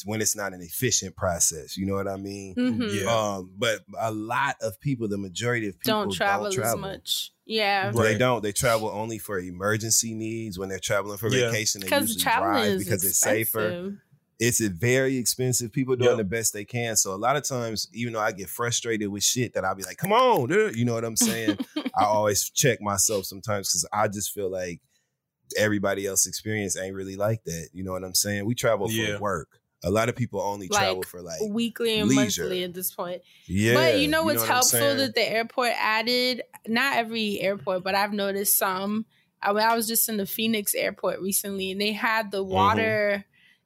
when it's not an efficient process. You know what I mean? Mhm. Yeah. Um, but a lot of people, the majority of people don't travel, don't travel. as much. Yeah. They don't. They travel only for emergency needs. When they're traveling for Yeah. vacation, they Because usually traveling drive is because it's safer expensive. It's a very expensive. People doing Yep. the best they can. So a lot of times, even though I get frustrated with shit, that I'll be like, "Come on, dude," you know what I'm saying? I always check myself sometimes because I just feel like everybody else experience ain't really like that. You know what I'm saying? We travel for Yeah. work. A lot of people only Like, travel for like weekly and leisure. monthly at this point. yeah. but you know what's what I'm helpful that the airport added? Not every airport, but I've noticed some. I, I was just in the Phoenix airport recently, and they had the Mm-hmm.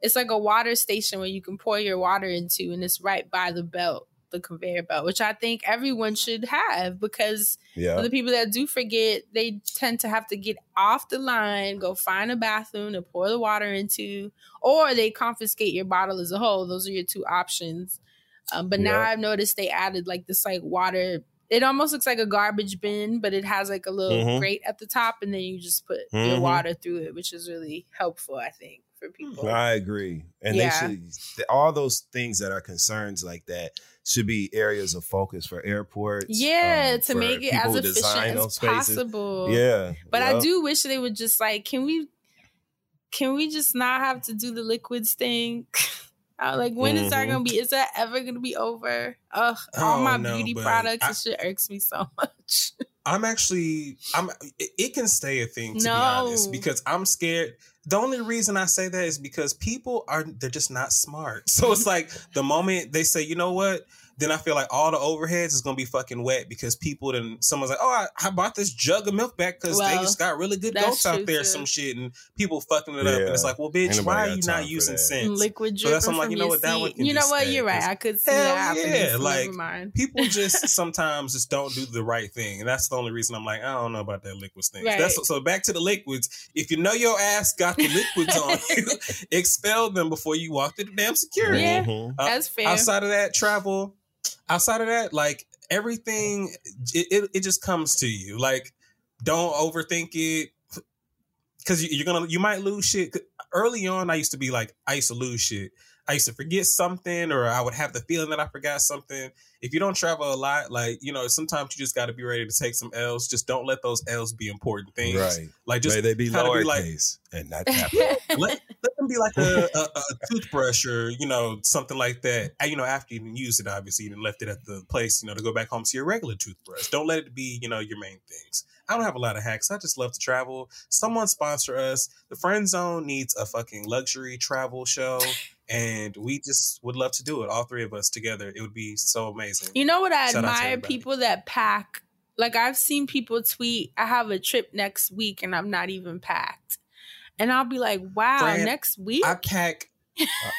It's like a water station where you can pour your water into, and it's right by the belt, the conveyor belt, which I think everyone should have because yeah. for the people that do forget, they tend to have to get off the line, go find a bathroom to pour the water into, or they confiscate your bottle as a whole. Those are your two options. Um, but now Yeah. I've noticed they added like this like water. It almost looks like a garbage bin, but it has like a little Mhm. grate at the top, and then you just put your Mhm. water through it, which is really helpful, I think, for people. I agree, and Yeah. they should all those things that are concerns like that should be areas of focus for airports. Yeah, um, to make it as efficient as possible. Yeah, But I do wish they would just like, can we, can we just not have to do the liquids thing? I was like, when is that Mhm. gonna be? Is that ever gonna be over? Ugh, all Oh, my no, beauty products, I- it shit irks me so much. I'm actually I'm it, it can stay a thing to No. be honest because I'm scared. The only reason I say that is because people are they're just not smart. So it's like the moment they say, you know what, then I feel like all the overheads is gonna be fucking wet because people then someone's like, oh, I, I bought this jug of milk back because they just got really good goats out there, too. some shit, and people fucking it up, and it's like, well, bitch, Ain't why are you not using that. sense? Liquid So that's dripping why I'm like, from you know your what, that one seat. can You know what? You're right. I could see hell that happening. yeah, so like, never mind. people just sometimes just don't do the right thing, and that's the only reason I'm like, I don't know about that liquids thing. Right. That's so back to the liquids. If you know your ass got the liquids on you, expel them before you walk through the damn security. Yeah. Mhm. Uh, That's fair. Outside of that, travel. Outside of that, like everything, it, it, it just comes to you. Like, don't overthink it. Cause you- you're gonna, you might lose shit. Early on, I used to be like, I used to lose shit. I used to forget something, or I would have the feeling that I forgot something. If you don't travel a lot, like you know, sometimes you just got to be ready to take some L's. Just don't let those L's be important things. Right. Like just May they be kinda be like- lowercase and not capital. let, let them be like a, a, a toothbrush or you know something like that. And, you know, after you didn't use it, obviously you didn't left it at the place. You know, to go back home to your regular toothbrush. Don't let it be you know your main things. I don't have a lot of hacks. I just love to travel. Someone sponsor us. The Friend Zone needs a fucking luxury travel show, and we just would love to do it. All three of us together. It would be so amazing. You know what I Shout admire? People that pack. Like I've seen people tweet, I have a trip next week and I'm not even packed. And I'll be like, wow, Fran, next week? I pack.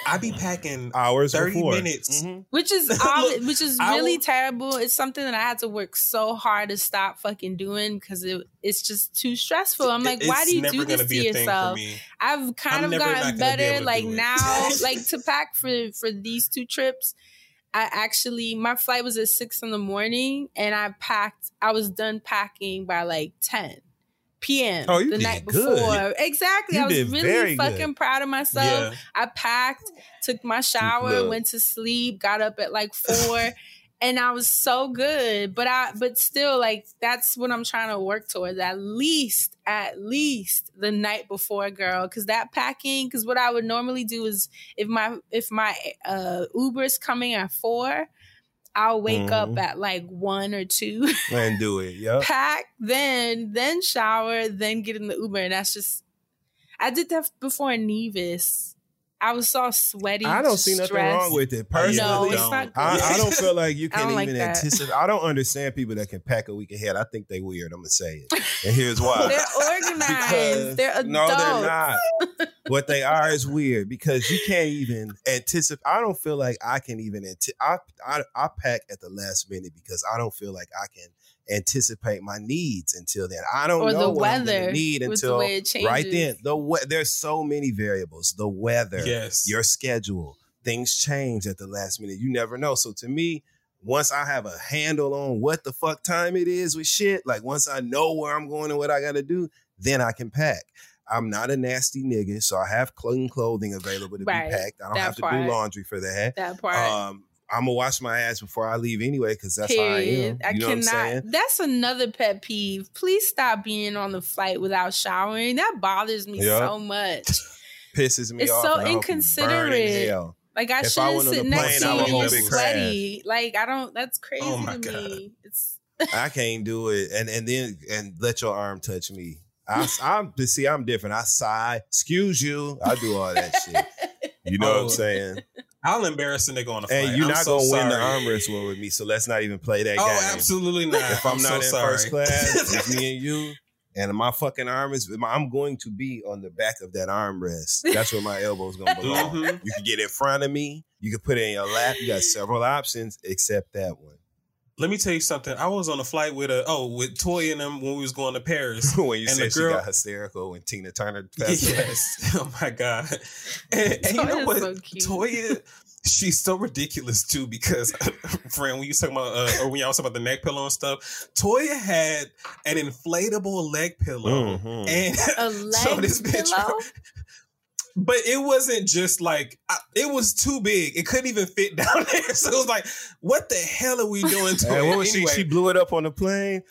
I be packing Hours thirty before. minutes. Mhm. which is Look, which is really will- terrible. It's something that I had to work so hard to stop fucking doing because it, it's just too stressful. I'm like, why do you do this to be a thing for yourself? I've kind I'm of gotten gonna be better. Like now, like to pack for for these two trips. I actually my flight was at six in the morning, and I packed. I was done packing by like ten p.m. Oh, you the night good. before. Exactly, You I was really very good. fucking proud of myself. Yeah. I packed, took my shower, Look. went to sleep, got up at like four. And I was so good, but I, but still, like that's what I'm trying to work towards. At least, at least the night before, girl. Because that packing. Because what I would normally do is if my if my uh Uber's coming at four, I'll wake up Mhm. at like one or two, And do it. Yep. pack, then then shower, then get in the Uber, and that's just. I did that before in Nevis. I was so sweaty. I don't see nothing stressed. wrong with it. Personally, No, it's don't. not good. I, I don't feel like you can don't like even anticipate. I don't understand people that can pack a week ahead. I think they weird. I'm gonna say it, and here's why. They're organized. they're adults. no, they're not. what they are is weird because you can't even anticipate. I don't feel like I can even. Anti- I, I I pack at the last minute because I don't feel like I can anticipate my needs until then. I don't Or know the what I'm weather need with the until right then. The we- there's so many variables. The weather, Yes. your schedule, things change at the last minute. You never know. So to me, once I have a handle on what the fuck time it is with shit, like once I know where I'm going and what I got to do, then I can pack. I'm not a nasty nigga, so I have clean clothing available to Right. be packed. I don't That have to part. do laundry for that. that part. Um, I'm gonna wash my ass before I leave anyway, because that's how I am. Period. I, You know what I'm saying? cannot. That's another pet peeve. Please stop being on the flight without showering. That bothers me Yeah. so much. Pisses me It's off. so and I hope you burn in inconsiderate. hell. Like I shouldn't went sit next to you and you're sweaty. Like I don't. That's oh crazy Oh my to God. me. It's I can't do it, and and then and let your arm touch me. I, I'm but see, I'm different. I sigh, excuse you. I do all that shit. You know what Oh. I'm saying? I'll embarrass a nigga on a flight. And you're I'm not so gonna win the sorry. arm wrestle with me, so let's not even play that Oh, game. absolutely not. If I'm, not so in sorry. first class, it's me and you, and my fucking arm is, I'm going to be on the back of that armrest. That's where my elbow's gonna belong. Mhm. You can get in front of me. You can put it in your lap. You got several options, except that one. Let me tell you something. I was on a flight with a oh with Toya and them when we was going to Paris. when you And said the girl- she got hysterical when Tina Turner passed away. Yes. Oh my god. And, and you know what? so. Toya, she's so ridiculous too because, friend, when you was talking about uh, or when y'all was talking about the neck pillow and stuff, Toya had an inflatable leg pillow, Mhm. and a so leg this bitch. pillow. But it wasn't just like I, it was too big. It couldn't even fit down there. So it was like, what the hell are we doing to And it? what was anyway, she? She blew it up on the plane.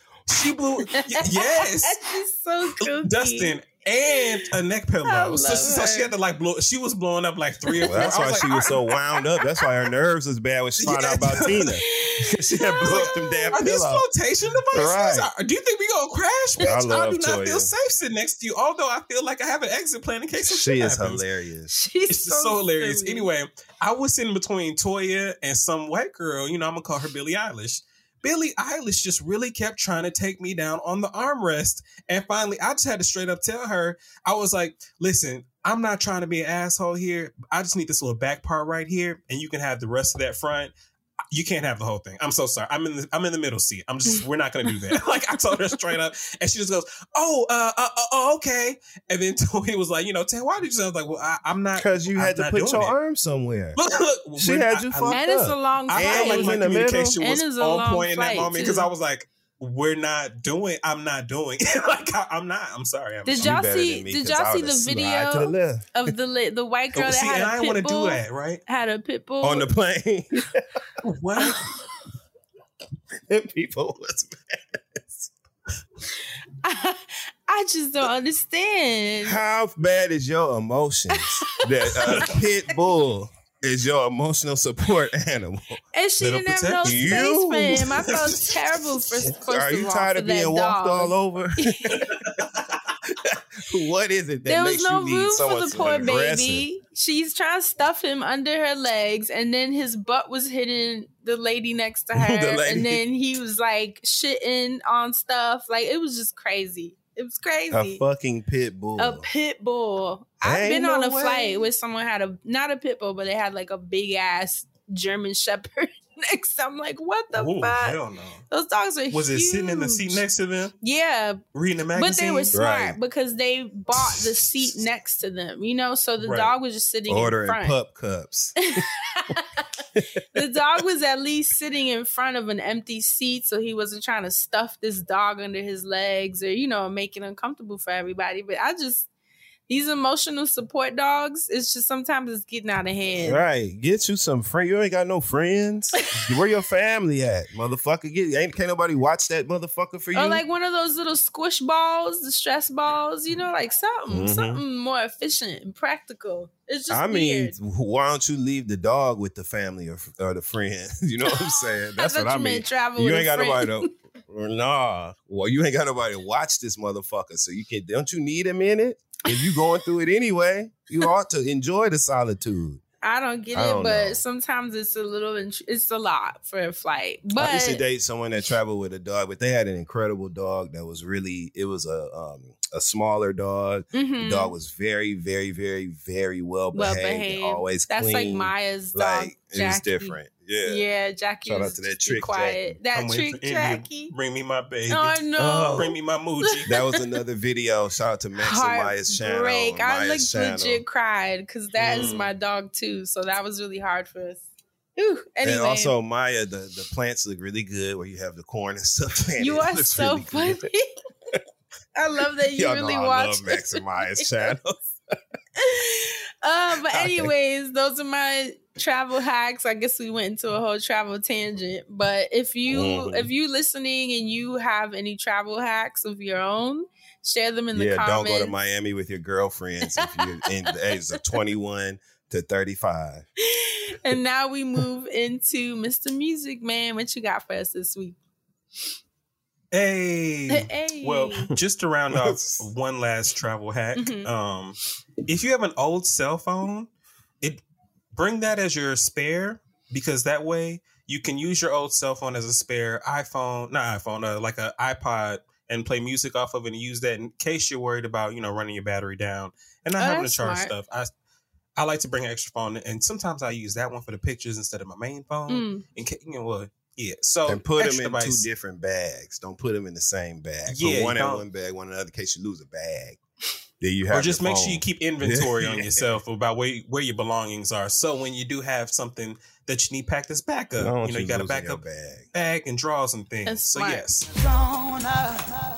she blew. y- yes, She's so kooky. Dustin and a neck pillow. So, so she had to like blow. She was blowing up like three or Well, four. that's why was she oh was so wound up. That's why her nerves was bad when she found out about Tina. she had blew up them damn Are these flotation devices? Right. Are- Do you think we gonna crash, bitch? I I, do not Toya. feel safe sitting next to you. Although I feel like I have an exit plan in case some She shit is happens. hilarious. She's It's just so, hilarious. silly. Anyway, I was sitting between Toya and some white girl. You know, I'm gonna call her Billie Eilish. Billie Eilish just really kept trying to take me down on the armrest. And finally, I just had to straight up tell her, I was like, listen, I'm not trying to be an asshole here. I just need this little back part right here, and you can have the rest of that front. You can't have the whole thing. I'm so sorry. I'm in the I'm in the middle seat. I'm just we're not gonna do that. like I told her straight up, and she just goes, "Oh, uh, uh, uh oh, okay." And then Toya was like, "You know, Tay, why did you?" say-" I was like, "Well, I, I'm not Because you I'm had to put your it." arm somewhere. Look, look, She had I- you I- fucked And it's a up. long I flight. felt like was my in the middle. communication was a on long point in that moment because. I was like, "We're not doing. I'm not doing. like I, I'm not. I'm sorry. I'm Did sorry. y'all better see? than me, Did 'cause y'all see the slid to the video of the the white oh, girl that See, had and a I pit didn't want to do that, right? Had a pit bull on the plane. What? and people was I, I just don't understand. How bad is your emotions that a pit bull is your emotional support animal? And she That'll didn't have no space you. for him. I felt terrible for first Are you tired of being that walked dog. all over? what is it that There was makes no you need room for the poor baby. She's trying to stuff him under her legs, and then his butt was hitting the lady next to her, The and then he was like shitting on stuff. Like it was just crazy. It was crazy. A fucking pit bull. A pit bull. I've Ain't been no on a way. flight where someone had a not a pit bull, but they had like a big ass German Shepherd next. I'm like, what the Ooh, fuck? hell no. Those dogs are Was it sitting in the seat next to them, Yeah, reading the magazine? but they were smart Right. because they bought the seat next to them, you know. So the Right. dog was just sitting in Ordering front. pup cups. the dog was at least sitting in front of an empty seat, so he wasn't trying to stuff this dog under his legs or you know make it uncomfortable for everybody. But I just these emotional support dogs, it's just sometimes it's getting out of hand. Right. Get you some friends. You ain't got no friends. Where your family at, motherfucker? Get ain't can't nobody watch that motherfucker for you. Or like one of those little squish balls, the stress balls, you know, like something, Mhm. something more efficient and practical. It's just I mean, weird. why don't you leave the dog with the family or, or the friend? You know what I'm saying? That's I what I you mean. travel You ain't got friend. nobody to. Nah. Well, you ain't got nobody to watch this motherfucker. So you can't. Don't you need a minute? If you're going through it anyway, you ought to enjoy the solitude. I don't get it, I don't but know. sometimes it's a little, it's a lot for a flight. But I used to date someone that traveled with a dog, but they had an incredible dog that was really. It was a um, a smaller dog. Mhm. The dog was very, very, very, very well well behaved. and behaved. Always That's clean. like Maya's dog. like it was different. Yeah. Yeah, Jackie. Shout out to that trick quiet. That I'm trick for India. Jackie. Bring me my baby. Oh no. Oh. Bring me my Muji. That was another video. Shout out to Max and Maya's channel. Heartbreak. I Maya's looked channel. legit cried because that is Mm. my dog too. So that was really hard for us. Ooh, anyway, And also Maya, the, the plants look really good where you have the corn and stuff. planted. you It are looks so really funny. I love that you really know I watch love Max channels. Uh, but anyways, those are my travel hacks. I guess we went into a whole travel tangent. But if you Mhm. if you listening and you have any travel hacks of your own, share them in the yeah, don't go to Miami with your girlfriends if you're in the age of 21 to 35. and now we move into Mr. Music Man. What you got for us this week? Hey. Hey. Well, just to round off one last travel hack, Mhm. um, if you have an old cell phone, it bring that as your spare because that way you can use your old cell phone as a spare iPhone, not iPhone, uh, like an iPod, and play music off of it and use that in case you're worried about you know running your battery down and not Oh, having to charge smart. stuff. I I like to bring an extra phone, and sometimes I use that one for the pictures instead of my main phone. Mm. In case, you know what? Yeah. So and put them in device. two different bags. Don't put them in the same bag. Yeah, Put one in one bag, one in the other in case you lose a bag. Then you have or just your make sure you keep inventory on yourself about where where your belongings are. So when you do have something that you need packed as backup, you know you got a losing your backup bag. bag and drawers and things. That's so smart. yes, Gonna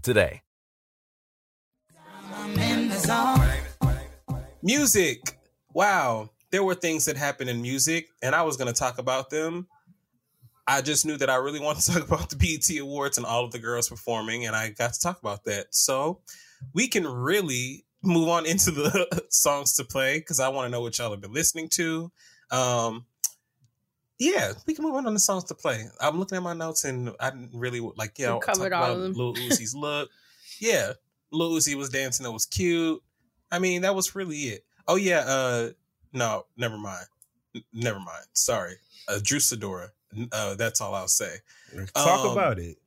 today. Music. Wow. There were things that happened in music, and I was going to talk about them. I just knew that I really wanted to talk about the BET Awards and all of the girls performing, and I got to talk about that. So we can really move on into the songs to play because I want to know what y'all have been listening to. Um, yeah, we can move on to the songs to play. I'm looking at my notes and I didn't really like, yeah, You I'll talk covered all about of them. Lil Uzi's look. Yeah, Lil Uzi was dancing. It was cute. I mean, that was really it. Oh yeah, uh, no, never mind. N- never mind. Sorry, uh, Drew Sidora. Uh, that's all I'll say. Talk Um, about it.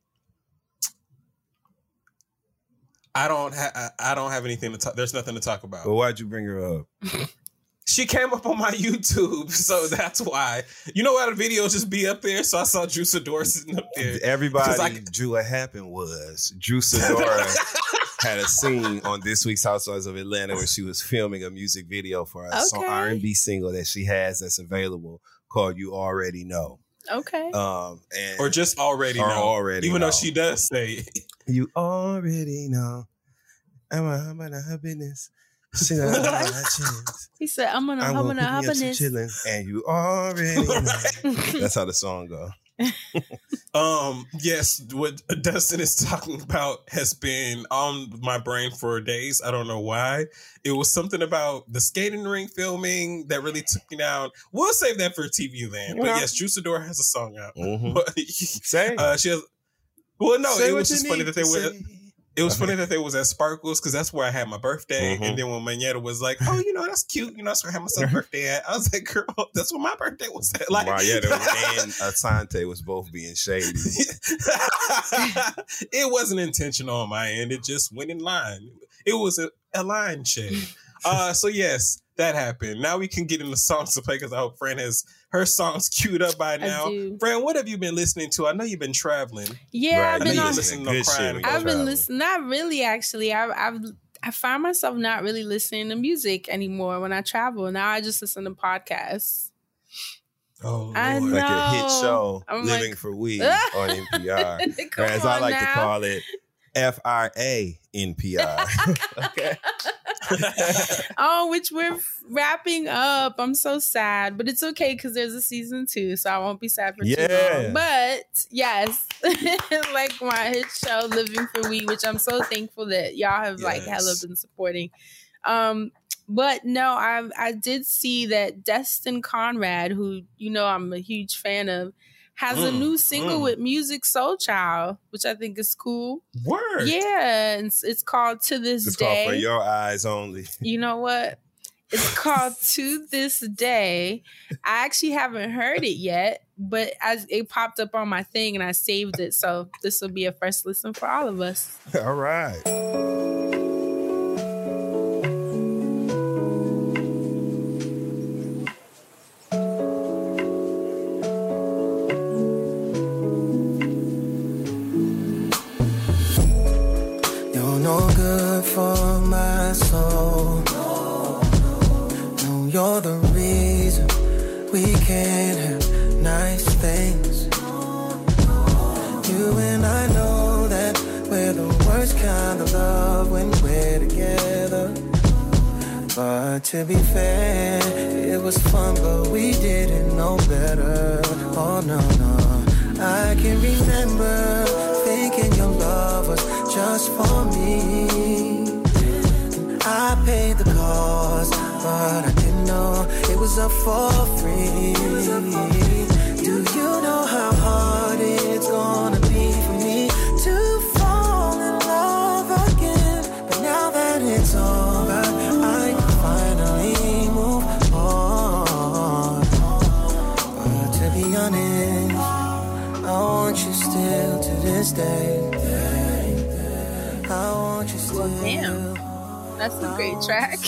I don't. Ha- I I don't have anything to talk. There's nothing to talk about. But why'd you bring her up? She came up on my YouTube, so that's why. You know why the video just be up there? So I saw Drew Sidora sitting up there. Everybody I- drew what happened was Drew Sidora had a scene on this week's Housewives of Atlanta where she was filming a music video for a Okay. R&B single that she has that's available called "You Already Know." Okay. Um, and or just already Or know. already even know. though she does say it. you already know. I'm a I'm a her business. She not. He said, I'm gonna, I I'm gonna, put I'm me up some gonna. chillin', and you already know. That's how the song go. Um, yes, what Dustin is talking about has been on my brain for days. I don't know why. It was something about the skating ring filming that really took me down. We'll save that for TV land. But yes, Drew Sidora has a song out. Mhm. But Say, uh, she has. Well, no, say it was just funny that they to were. say. It was funny that they was at Sparkles because that's where I had my birthday. Mhm. And then when Monyetta was like, "Oh, you know that's cute," you know that's where I had my son's birthday at. I was like, "Girl, that's where my birthday was at." Like, yeah, and Assante was both being shady. it wasn't intentional on my end. It just went in line. It was a, a line shade. Uh, so yes, that happened. Now we can get into songs to play because I hope Fran has her songs queued up by now. do. Fran, what have you been listening to? I know you've been traveling. Yeah, I've Right, been you on. listen to good Crying shit I've been listening. Not really, actually. I've, I've I find myself not really listening to music anymore when I travel. Now I just listen to podcasts. Oh, I Lord. like a hit show, I'm "Living like- for We" on NPR, or as I on like to call it, FRA NPR. okay. Oh, which we're wrapping up. I'm so sad, but it's okay because there's a season two, so I won't be sad for too long. But yes, like my hit show, Living for We, which I'm so thankful that y'all have like hella been supporting. Um, but no, I I did see that Destin Conrad, who you know I'm a huge fan of, has a Mm, new single mm. with Musiq Soulchild, which I think is cool. Word. Yeah, and it's, it's called To This It's Day called for your eyes only. you know what? It's called To This Day. I actually haven't heard it yet, but as it popped up on my thing and I saved it. So this will be a first listen for all of us. All right. Can't have nice things. You and I know that we're the worst kind of love when we're together. But to be fair, it was fun, but we didn't know better. Oh no, no. I can remember thinking your love was just for me. I paid the cost, but I didn't know was up for free. Do you know how hard it's gonna be for me to fall in love again? But now that it's over, I can finally move on. But to be honest, I want you still to this day. I want you still. Well, damn. That's a great track.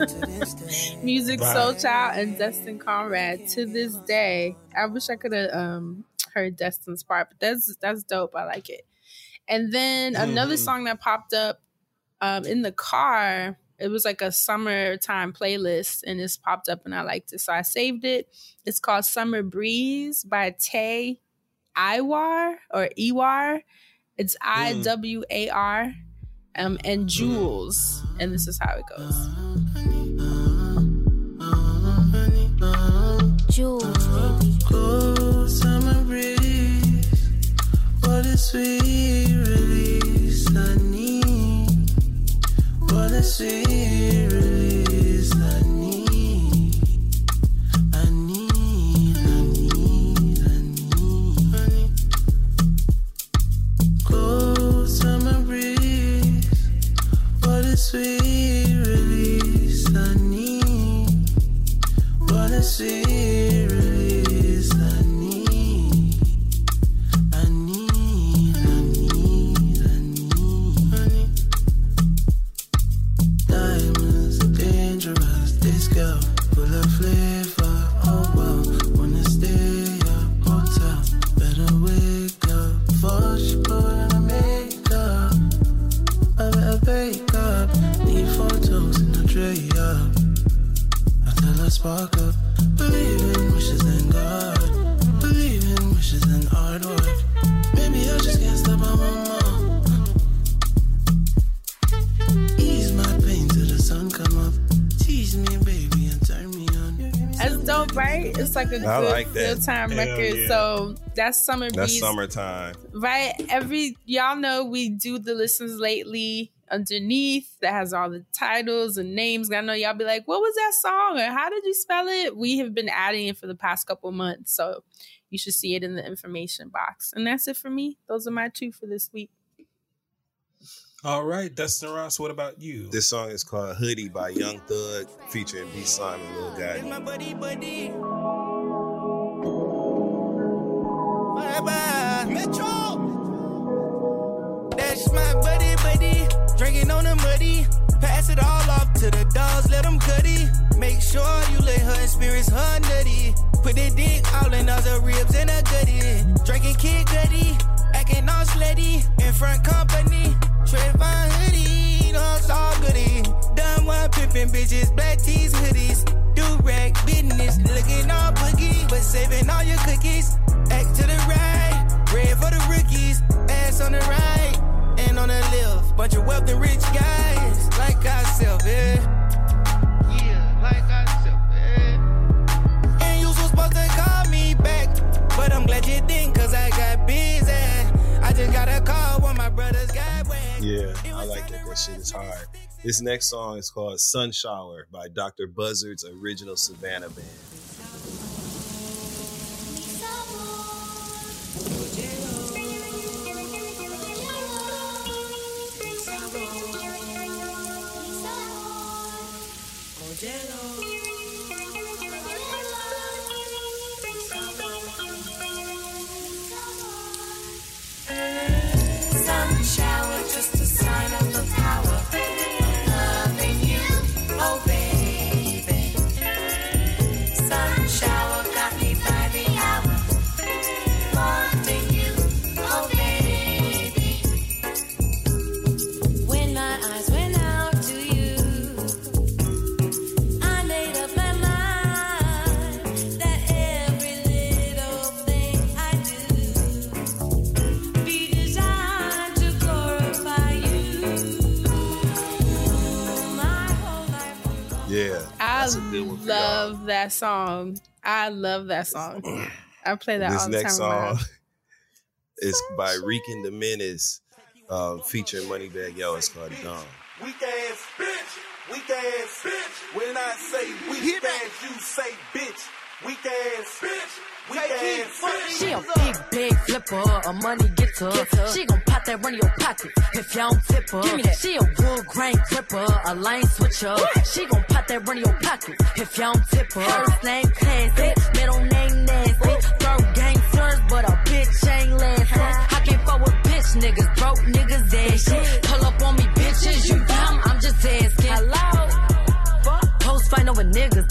Musiq Soulchild and Destin Conrad to this day. I wish I could have um heard Destin's part, but that's that's dope. I like it. And then another Mhm. song that popped up um in the car, it was like a summertime playlist and it's popped up and I liked it. So I saved it. It's called Summer Breeze by Tay Iwar or Iwar. It's I W A R um, and Juls. And this is how it goes. Juls, baby. Cool summer breeze. What a sweet release I need. What a sweet release sweet release I need. What a sweet right? It's like good like that. real time Hell record. yeah. So that's Summer That's Breeze. summertime. Right? Every y'all know we do the listens lately underneath that has all the titles and names. I know y'all be like, what was that song? Or how did you spell it? We have been adding it for the past couple months. So you should see it in the information box. And that's it for me. Those are my two for this week. All right, Dustin Ross, what about you? This song is called Hoodie by Young Thug featuring BSlime, Lil Gotit. My buddy, buddy. Bye bye. Metro. That's my buddy, buddy. Drinking on the muddy. Pass it all off to the dogs, let them cutty. Make sure you let her experience her nutty. Put the dick all in other ribs and a gutty. Drinking kid gutty. Acting all slutty. In front company. Fine hoodie. No, it's all goody. Done one pimping bitches. Black tees, hoodies. Do rag business. Looking all boogie. But saving all your cookies. Act to the right. Red for the rookies. Ass on the right. And on the left. Bunch of wealthy rich guys. Like ourselves, yeah. Yeah, like ourselves, yeah. And you was supposed to call me back. But I'm glad you didn't, cause I got busy. I just got a call when my brothers got wet. Yeah, I like that. That shit is hard. This next song is called Sun Shower by Dr. Buzzard's original Savannah band. Sun Sun I that's a good one for y'all. love that song. I love that song. I play that This all the next time. song around. is by Rican Da Menace, um, featuring Moneybagg Yo. It's called DUMB. Weak ass bitch. Weak ass bitch. When I say weak ass, you say bitch. Weak ass bitch. Weak ass bitch. She a big, big flipper, a money getter. She gon' pop that run in your pocket if y'all don't tip her. Give me that. She a wood grain gripper, a lane switcher. She gon' pop that run in your pocket if y'all don't tip her. First name classy, middle name nasty. Third gang slurs, but a bitch ain't lasting. I can't fuck with bitch niggas, broke niggas ashy. Pull up on me, bitch, bitch, you dumb? I'm just asking. Hello? Post fighting with niggas,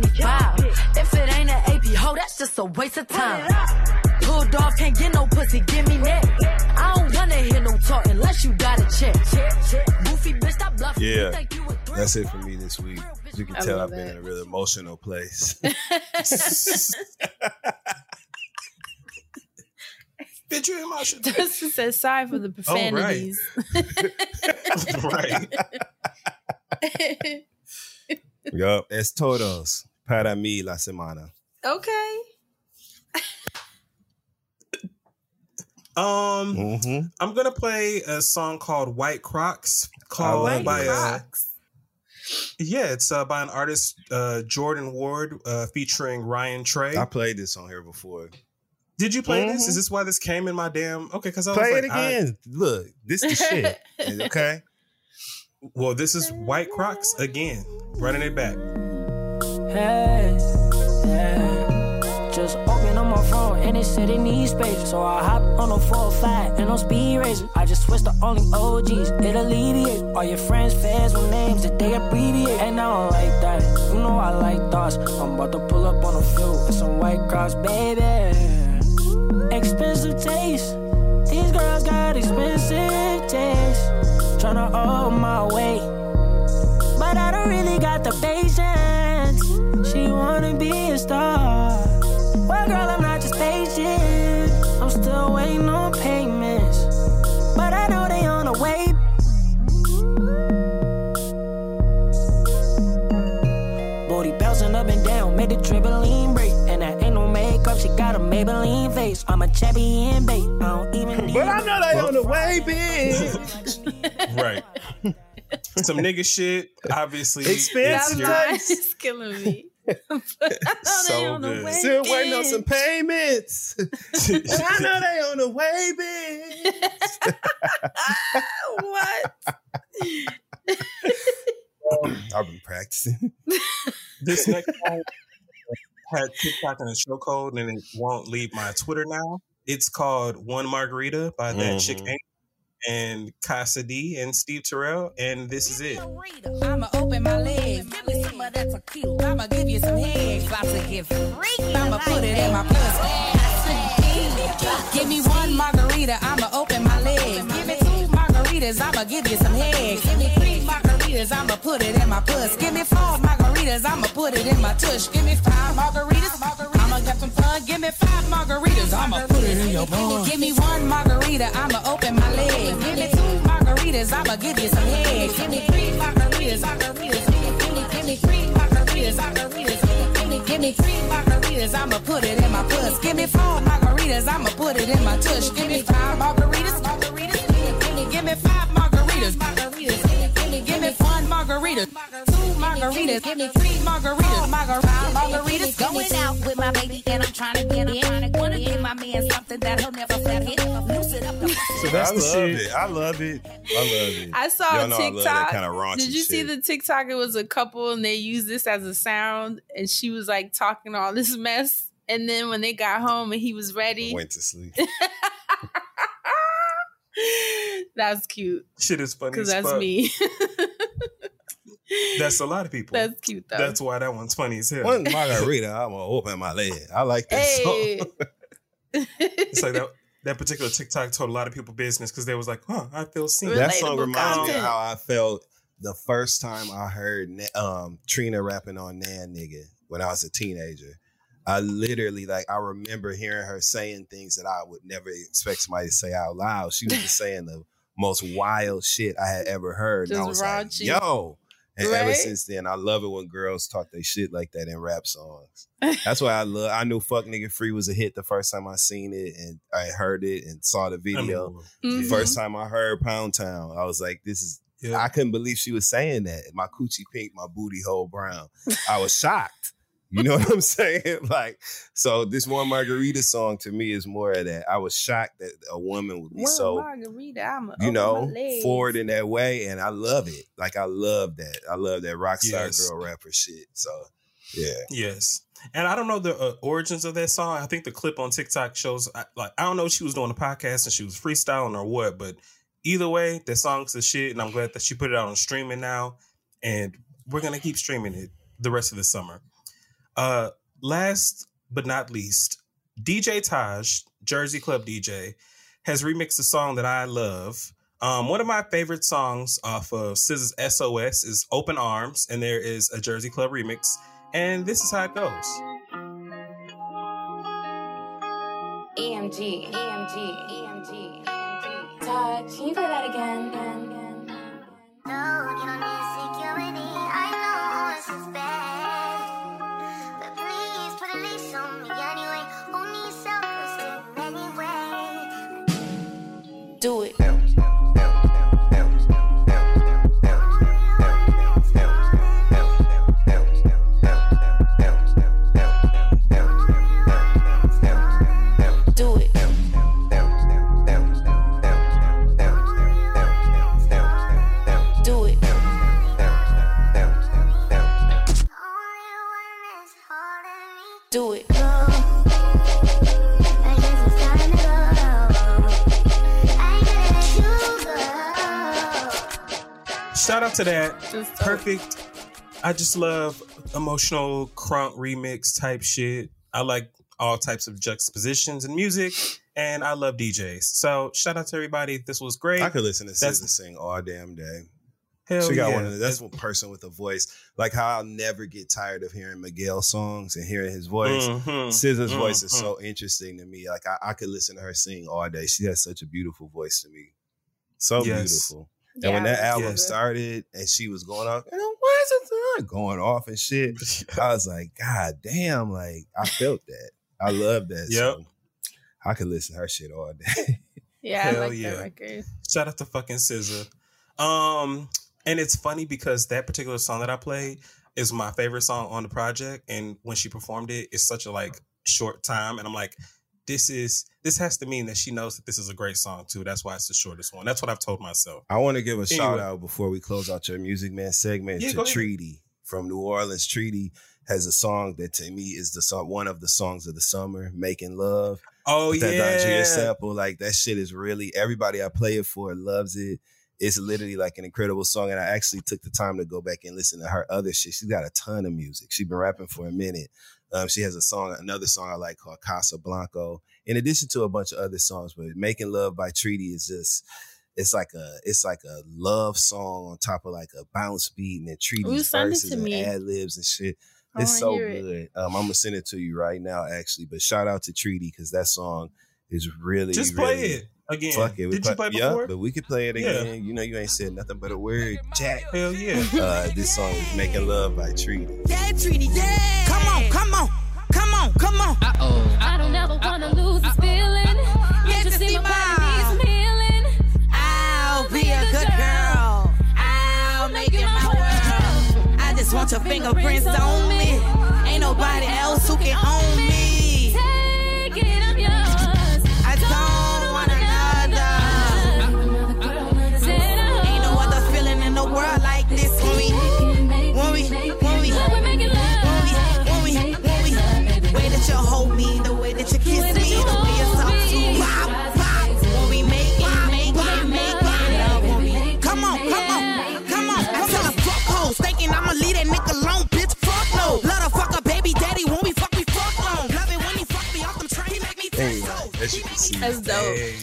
25. If it ain't an AP hoe, that's just a waste of time. Pulled off, can't get no pussy, give me that. I don't wanna hear no talk unless you got a check. Goofy bitch, stop bluffing. Yeah, think you a threat? that's it for me this week. As you can I tell, I've been it. in a really emotional place. Bitch, you emotional. Dustin says sorry for the Oh, right. profanities. right. Yup, es todos para mí la semana. okay. Um, Mm-hmm. I'm gonna play a song called White Crocs, called love by it. uh, yeah, it's uh, by an artist uh, Jordan Ward uh, featuring Ryan Trey. I played this on here before. Did you play this? Mhm. Is this why this came in my damn? Okay, because I was Play like, it I- again. Look, this the shit. Okay. Well, this is White Crocs again, running it back. Hey, yeah. Just open up my phone and it said it needs space. So I hop on a 405 and on speed racer. I just switched to only OGs. It alleviates all your friends' fares with names that they abbreviate. And I don't like that. You know I like thoughts. I'm about to pull up on a few and some white cross, baby. Expensive taste. These girls got expensive taste. Tryna hold my weight. But I don't really got the patience. She wanna be a star. Well, girl, I'm not just patient. I'm still waiting on payments. But I know they on the way. Booty bouncing up and down, made the trampoline no makeup, she got a Maybelline face. I'm a champion, babe. I don't even need But I know they on the way, bitch. Right. Some nigga shit, obviously. Expensive it's your- That line taste. is killing me. So on good. way. Still waiting on some payments. I know they on the way, bitch. what? I've been practicing. This next song had TikTok in the show code and it won't leave my Twitter now. It's called One Margarita by that chick Mhm. Ain't and Casa Di and Steve Terrell, and this is it. I'ma open my legs. Give me some of that tequila. I'ma give you some head. About to get freaky. I'ma put it in my pussy. Give me one margarita. I'ma open my legs. Give me two margaritas. I'ma give you some head. Give me margaritas. I'ma put it in my puss. Give me four margaritas. I'ma put it in my tush. Give me five margaritas. I'ma get some fun. Give me five margaritas. I'ma put it in your puss. Give me one margarita. I'ma open my legs. Give me two margaritas. I'ma give you some head. Give me three margaritas. Margaritas. Give me, give me, three margaritas. Margaritas. Give me, give me three margaritas. I'ma put it in my puss. Give me four margaritas. I'ma put it in my tush. Give me five margaritas. Margaritas. Give me, give me, give me five. Margaritas. Me one margarita. Two margaritas. Give me three margaritas. Margaritas. Margaritas. Going out with my baby and I'm trying to get in. Wanna give my man something that he'll never forget. Loosen up the So that's I the love shit. it. I love it. I love it. I saw Y'all a know I love that TikTok. kinda raunchy Did you see the TikTok? It was a couple and they used this as a sound, and she was like talking all this mess. And then when they got home and he was ready, Went to sleep. that's cute Shit is funny because that's fuck. me. That's a lot of people. that's cute though. That's why that one's funny as hell. One margarita, I'm gonna open my leg. I like that hey, song. It's like that that particular TikTok told a lot of people business because they was like, huh, I feel seen. Really? That song Relatable reminds me of how I felt the first time I heard um, Trina rapping on Nann Nigga when I was a teenager. I literally like I remember hearing her saying things that I would never expect somebody to say out loud. She was just saying the most wild shit I had ever heard. and I Just was like, yo. And ever since then, I love it when girls talk their shit like that in rap songs. That's why I love. I knew "Fuck Nigga Free" was a hit the first time I seen it, and I heard it and saw the video. The Mhm. first time I heard Pound Town, I was like, "This is." Yeah. I couldn't believe she was saying that. My coochie pink, my booty hole brown. I was shocked. You know what I'm saying? Like, so this one margarita song to me is more of that. I was shocked that a woman would be One so margarita, I'ma you know, my legs. forward in that way. And I love it. Like I love that. I love that rock star Yes. girl rapper shit. So Yeah. Yes. And I don't know the uh, origins of that song. I think the clip on TikTok shows I, like I don't know if she was doing a podcast and she was freestyling or what, but either way, that song's the shit, and I'm glad that she put it out on streaming now, and we're gonna keep streaming it the rest of the summer. Uh, last but not least, DJ Taj, Jersey Club DJ, has remixed a song that I love. Um, one of my favorite songs off of SZA's SOS is "Open Arms," and there is a Jersey Club remix. And this is how it goes. EMG, EMG, EMG. Todd, can you play that again? Out to that. Just Perfect. I just love emotional crunk remix type shit. I like all types of juxtapositions in music, and I love DJs. So shout out to everybody. This was great. I could listen to That's- SZA sing all damn day. Hell she got yeah. one of the, that's one person with a voice. Like how I'll never get tired of hearing Miguel songs and hearing his voice. Mhm, SZA's voice is so interesting to me. Like I, I could listen to her sing all day. She has such a beautiful voice to me. So Yes. beautiful. And when that album Yes. started and she was going off, you know, why is it going off and shit? I was like, God damn, like I felt that. I love that. Yep. So I could listen to her shit all day. Yeah, Hell I like yeah. that record. Shout out to fucking SZA. Um, and it's funny because that particular song that I played is my favorite song on the project. And when she performed it, it's such a like short time. And I'm like, this is this has to mean that she knows that this is a great song too. That's why it's the shortest one. That's what I've told myself. I want to give a Anyway. shout out before we close out your Music Man segment Yeah, to. Treety from New Orleans. Treety has a song that to me is the song, one of the songs of the summer, "Making Love." Oh With that yeah. Don Jr. sample, like that shit is really everybody I play it for loves it. It's literally like an incredible song, and I actually took the time to go back and listen to her other shit. She's got a ton of music. She's been rapping for a minute. Um, she has a song, another song I like called Casa Blanco. In addition to a bunch of other songs, but "Making Love" by Treety is just. It's like a it's like a love song on top of like a bounce beat and then Treety's send verses and ad libs and shit. I It's so hear it. good. Um, I'm gonna send it to you right now, actually. But shout out to Treety because that song is really Just play really- it again. Fuck it. We Did you play yeah, before? but we could play it Yeah. again. You know, you ain't said nothing but a word, Jack. Hell yeah. Uh, this song is "Making Love" by Treety. Yeah, Treety, yeah. Come on, come on, come on, come on. Uh oh. I don't ever wanna lose this feeling. Yeah, You just see see my my- body needs some healing. I'll be a good girl. I'll make it my world. I just want your fingerprints on me. Ain't nobody else who can own me. Train, he make me Anyway, as you can see, That's dope. Hey.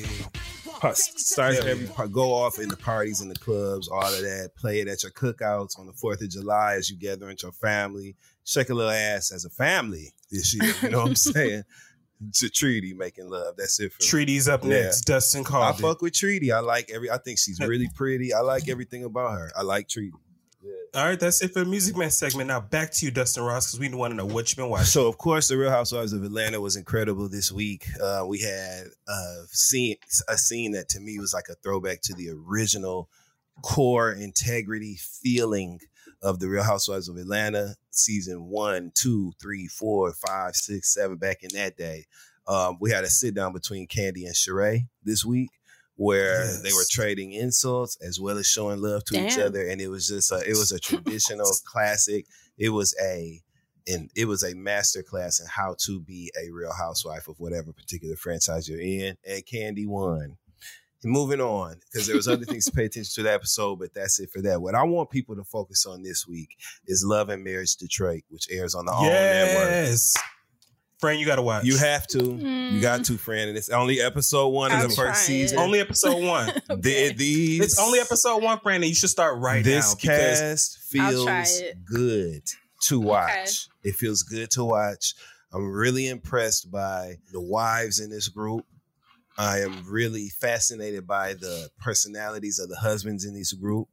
Part- Starts every part, go off in the parties in the clubs, all of that. Play it at your cookouts on the Fourth of July as you gather with your family. Shake a little ass as a family this year. You know what I'm saying? To Treety making love. That's it for me. Treety's up Yeah. next. Dustin I called it. fuck with Treety. I like every. I think she's really pretty. I like everything about her. I like Treety. All right, that's it for the Music Man segment. Now back to you, Dustin Ross, because we want to know what you've been watching. So of course, the Real Housewives of Atlanta was incredible this week. Uh, we had uh, scene, a scene that to me was like a throwback to the original core integrity feeling of the Real Housewives of Atlanta, season one, two, three, four, five, six, seven. Back in that day, um, we had a sit down between Kandi and Sheree this week. Where they were trading insults as well as showing love to each other, and it was just a, it was a traditional classic. It was a and it was a master class in how to be a real housewife of whatever particular franchise you're in. And Kandi won. And moving on, because there was other things to pay attention to that episode, but that's it for that. What I want people to focus on this week is Love and Marriage Detroit, which airs on the OWN network. Yes. Friend, you got to watch. You have to. You got to, friend. And it's only episode one I'll of the try first it. season. Only episode one. The- these, It's only episode one, friend, and you should start right this now. because- cast feels good to watch. It feels good to watch. I'm really impressed by the wives in this group. I am really fascinated by the personalities of the husbands in this group.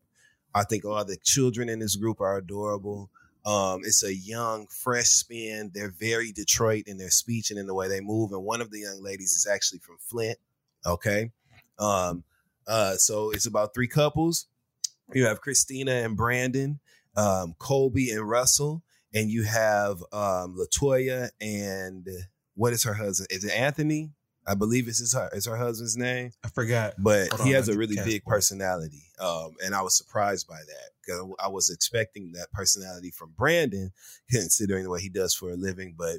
I think all the children in this group are adorable. Um, it's a young, fresh spin. They're very Detroit in their speech and in the way they move. And one of the young ladies is actually from Flint. Okay. Um, uh, so it's about three couples. You have Christina and Brandon, um, Colby and Russell, and you have um, Latoya and what is her husband? Is it Anthony? I believe it's his is her husband's name. I forgot. But Hold he on, has a really big board. personality, um, and I was surprised by that because I was expecting that personality from Brandon, considering the way he does for a living. But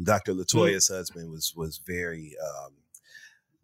Dr. Latoya's husband was was very um,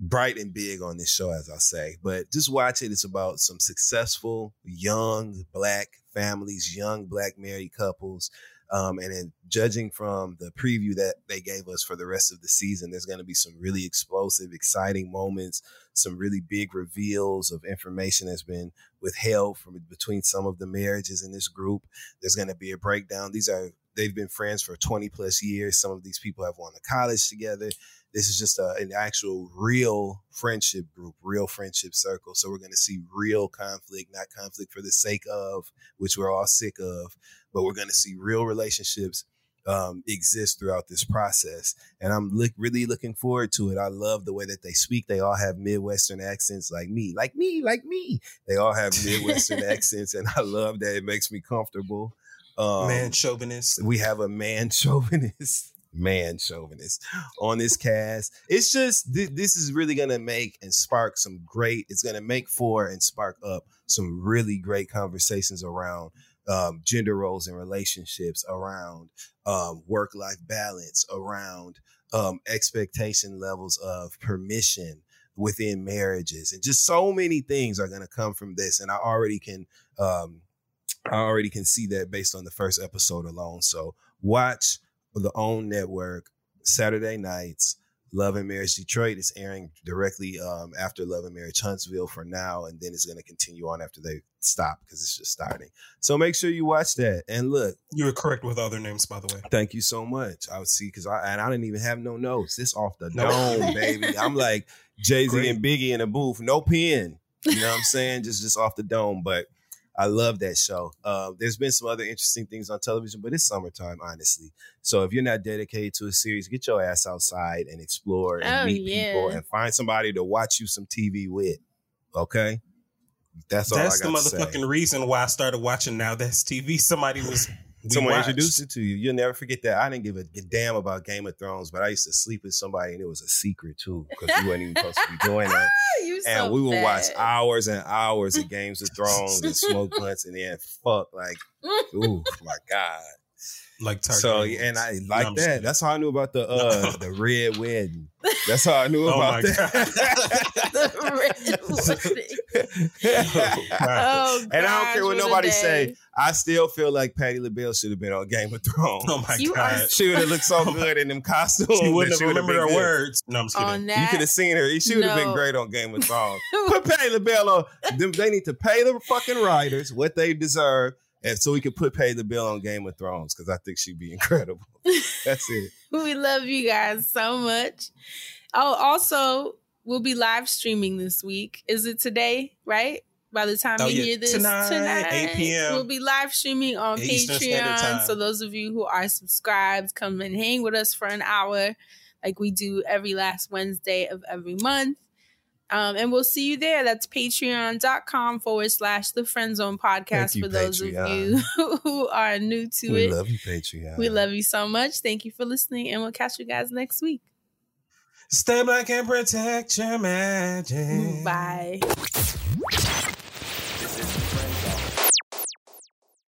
bright and big on this show, as I say. But just watch it. It's about some successful young black families, young black married couples. Um, and then judging from the preview that they gave us for the rest of the season, there's going to be some really explosive, exciting moments, some really big reveals of information that's been withheld from between some of the marriages in this group. There's going to be a breakdown. These are they've been friends for 20 plus years. Some of these people have gone to college together. This is just a, an actual real friendship group, real friendship circle. So we're going to see real conflict, not conflict for the sake of, which we're all sick of, but we're going to see real relationships um, exist throughout this process. And I'm look, really looking forward to it. I love the way that they speak. They all have Midwestern accents like me, like me, like me. They all have Midwestern accents, and I love that. It makes me comfortable. Um, Man chauvinist. we have a man chauvinist, man chauvinist on this cast. It's just th- this is really gonna make and spark some great. It's gonna make for and spark up some really great conversations around um, gender roles and relationships, around um, work life balance, around um, expectation levels of permission within marriages, and just so many things are gonna come from this. And I already can. Um, I already can see that based on the first episode alone. So watch the OWN network Saturday nights. Love and Marriage Detroit is airing directly um, after Love and Marriage Huntsville for now, and then it's going to continue on after they stop because it's just starting. So make sure you watch that. And look, You were correct with other names, by the way. Thank you so much. I would see because I and I didn't even have no notes. This off the dome, baby. I'm like Jay Z and Biggie in a booth, no pen. You know what I'm saying? just just off the dome. But I love that show. Uh, there's been some other interesting things on television, but it's summertime, honestly. So if you're not dedicated to a series, get your ass outside and explore and Oh, meet people and find somebody to watch you some TV with. Okay, that's all That's I the got to say. motherfucking reason why I started watching Now That's TV. Somebody was we Someone watched. introduced it to you. You'll never forget that. I didn't give a damn about Game of Thrones, but I used to sleep with somebody and it was a secret too because we weren't even supposed to be doing that. Ah, and so we would bad. watch hours and hours of Games of Thrones and smoke blunts and then fuck like, ooh my god. Like So Targaryen. and I like I'm that. kidding. That's how I knew about the uh the red wedding. That's how I knew Oh about my that. Oh, and I don't care what what a nobody say. I still feel like Patti LaBelle should have been on Game of Thrones. Oh my You are god. She would have looked so good in them costumes. She wouldn't have remembered been her good. words. No, I'm just kidding. on You could have seen her. She would have been great on Game of Thrones. Put Patti LaBelle on. Them, they need to pay the fucking writers what they deserve, and so we could put Patti LaBelle on Game of Thrones because I think she'd be incredible. That's it. We love you guys so much. Oh, also, we'll be live streaming this week. Is it today, right? By the time Oh, you yeah. hear this Tonight, 8 p.m. we'll be live streaming on Eastern Patreon. So those of you who are subscribed, come and hang with us for an hour, like we do every last Wednesday of every month. Um, and we'll see you there. That's patreon.com forward slash the friend zone podcast you, for those of you who are new to we it. We love you, Patreon. We love you so much. Thank you for listening, and we'll catch you guys next week. Stay black and protect your magic. Bye.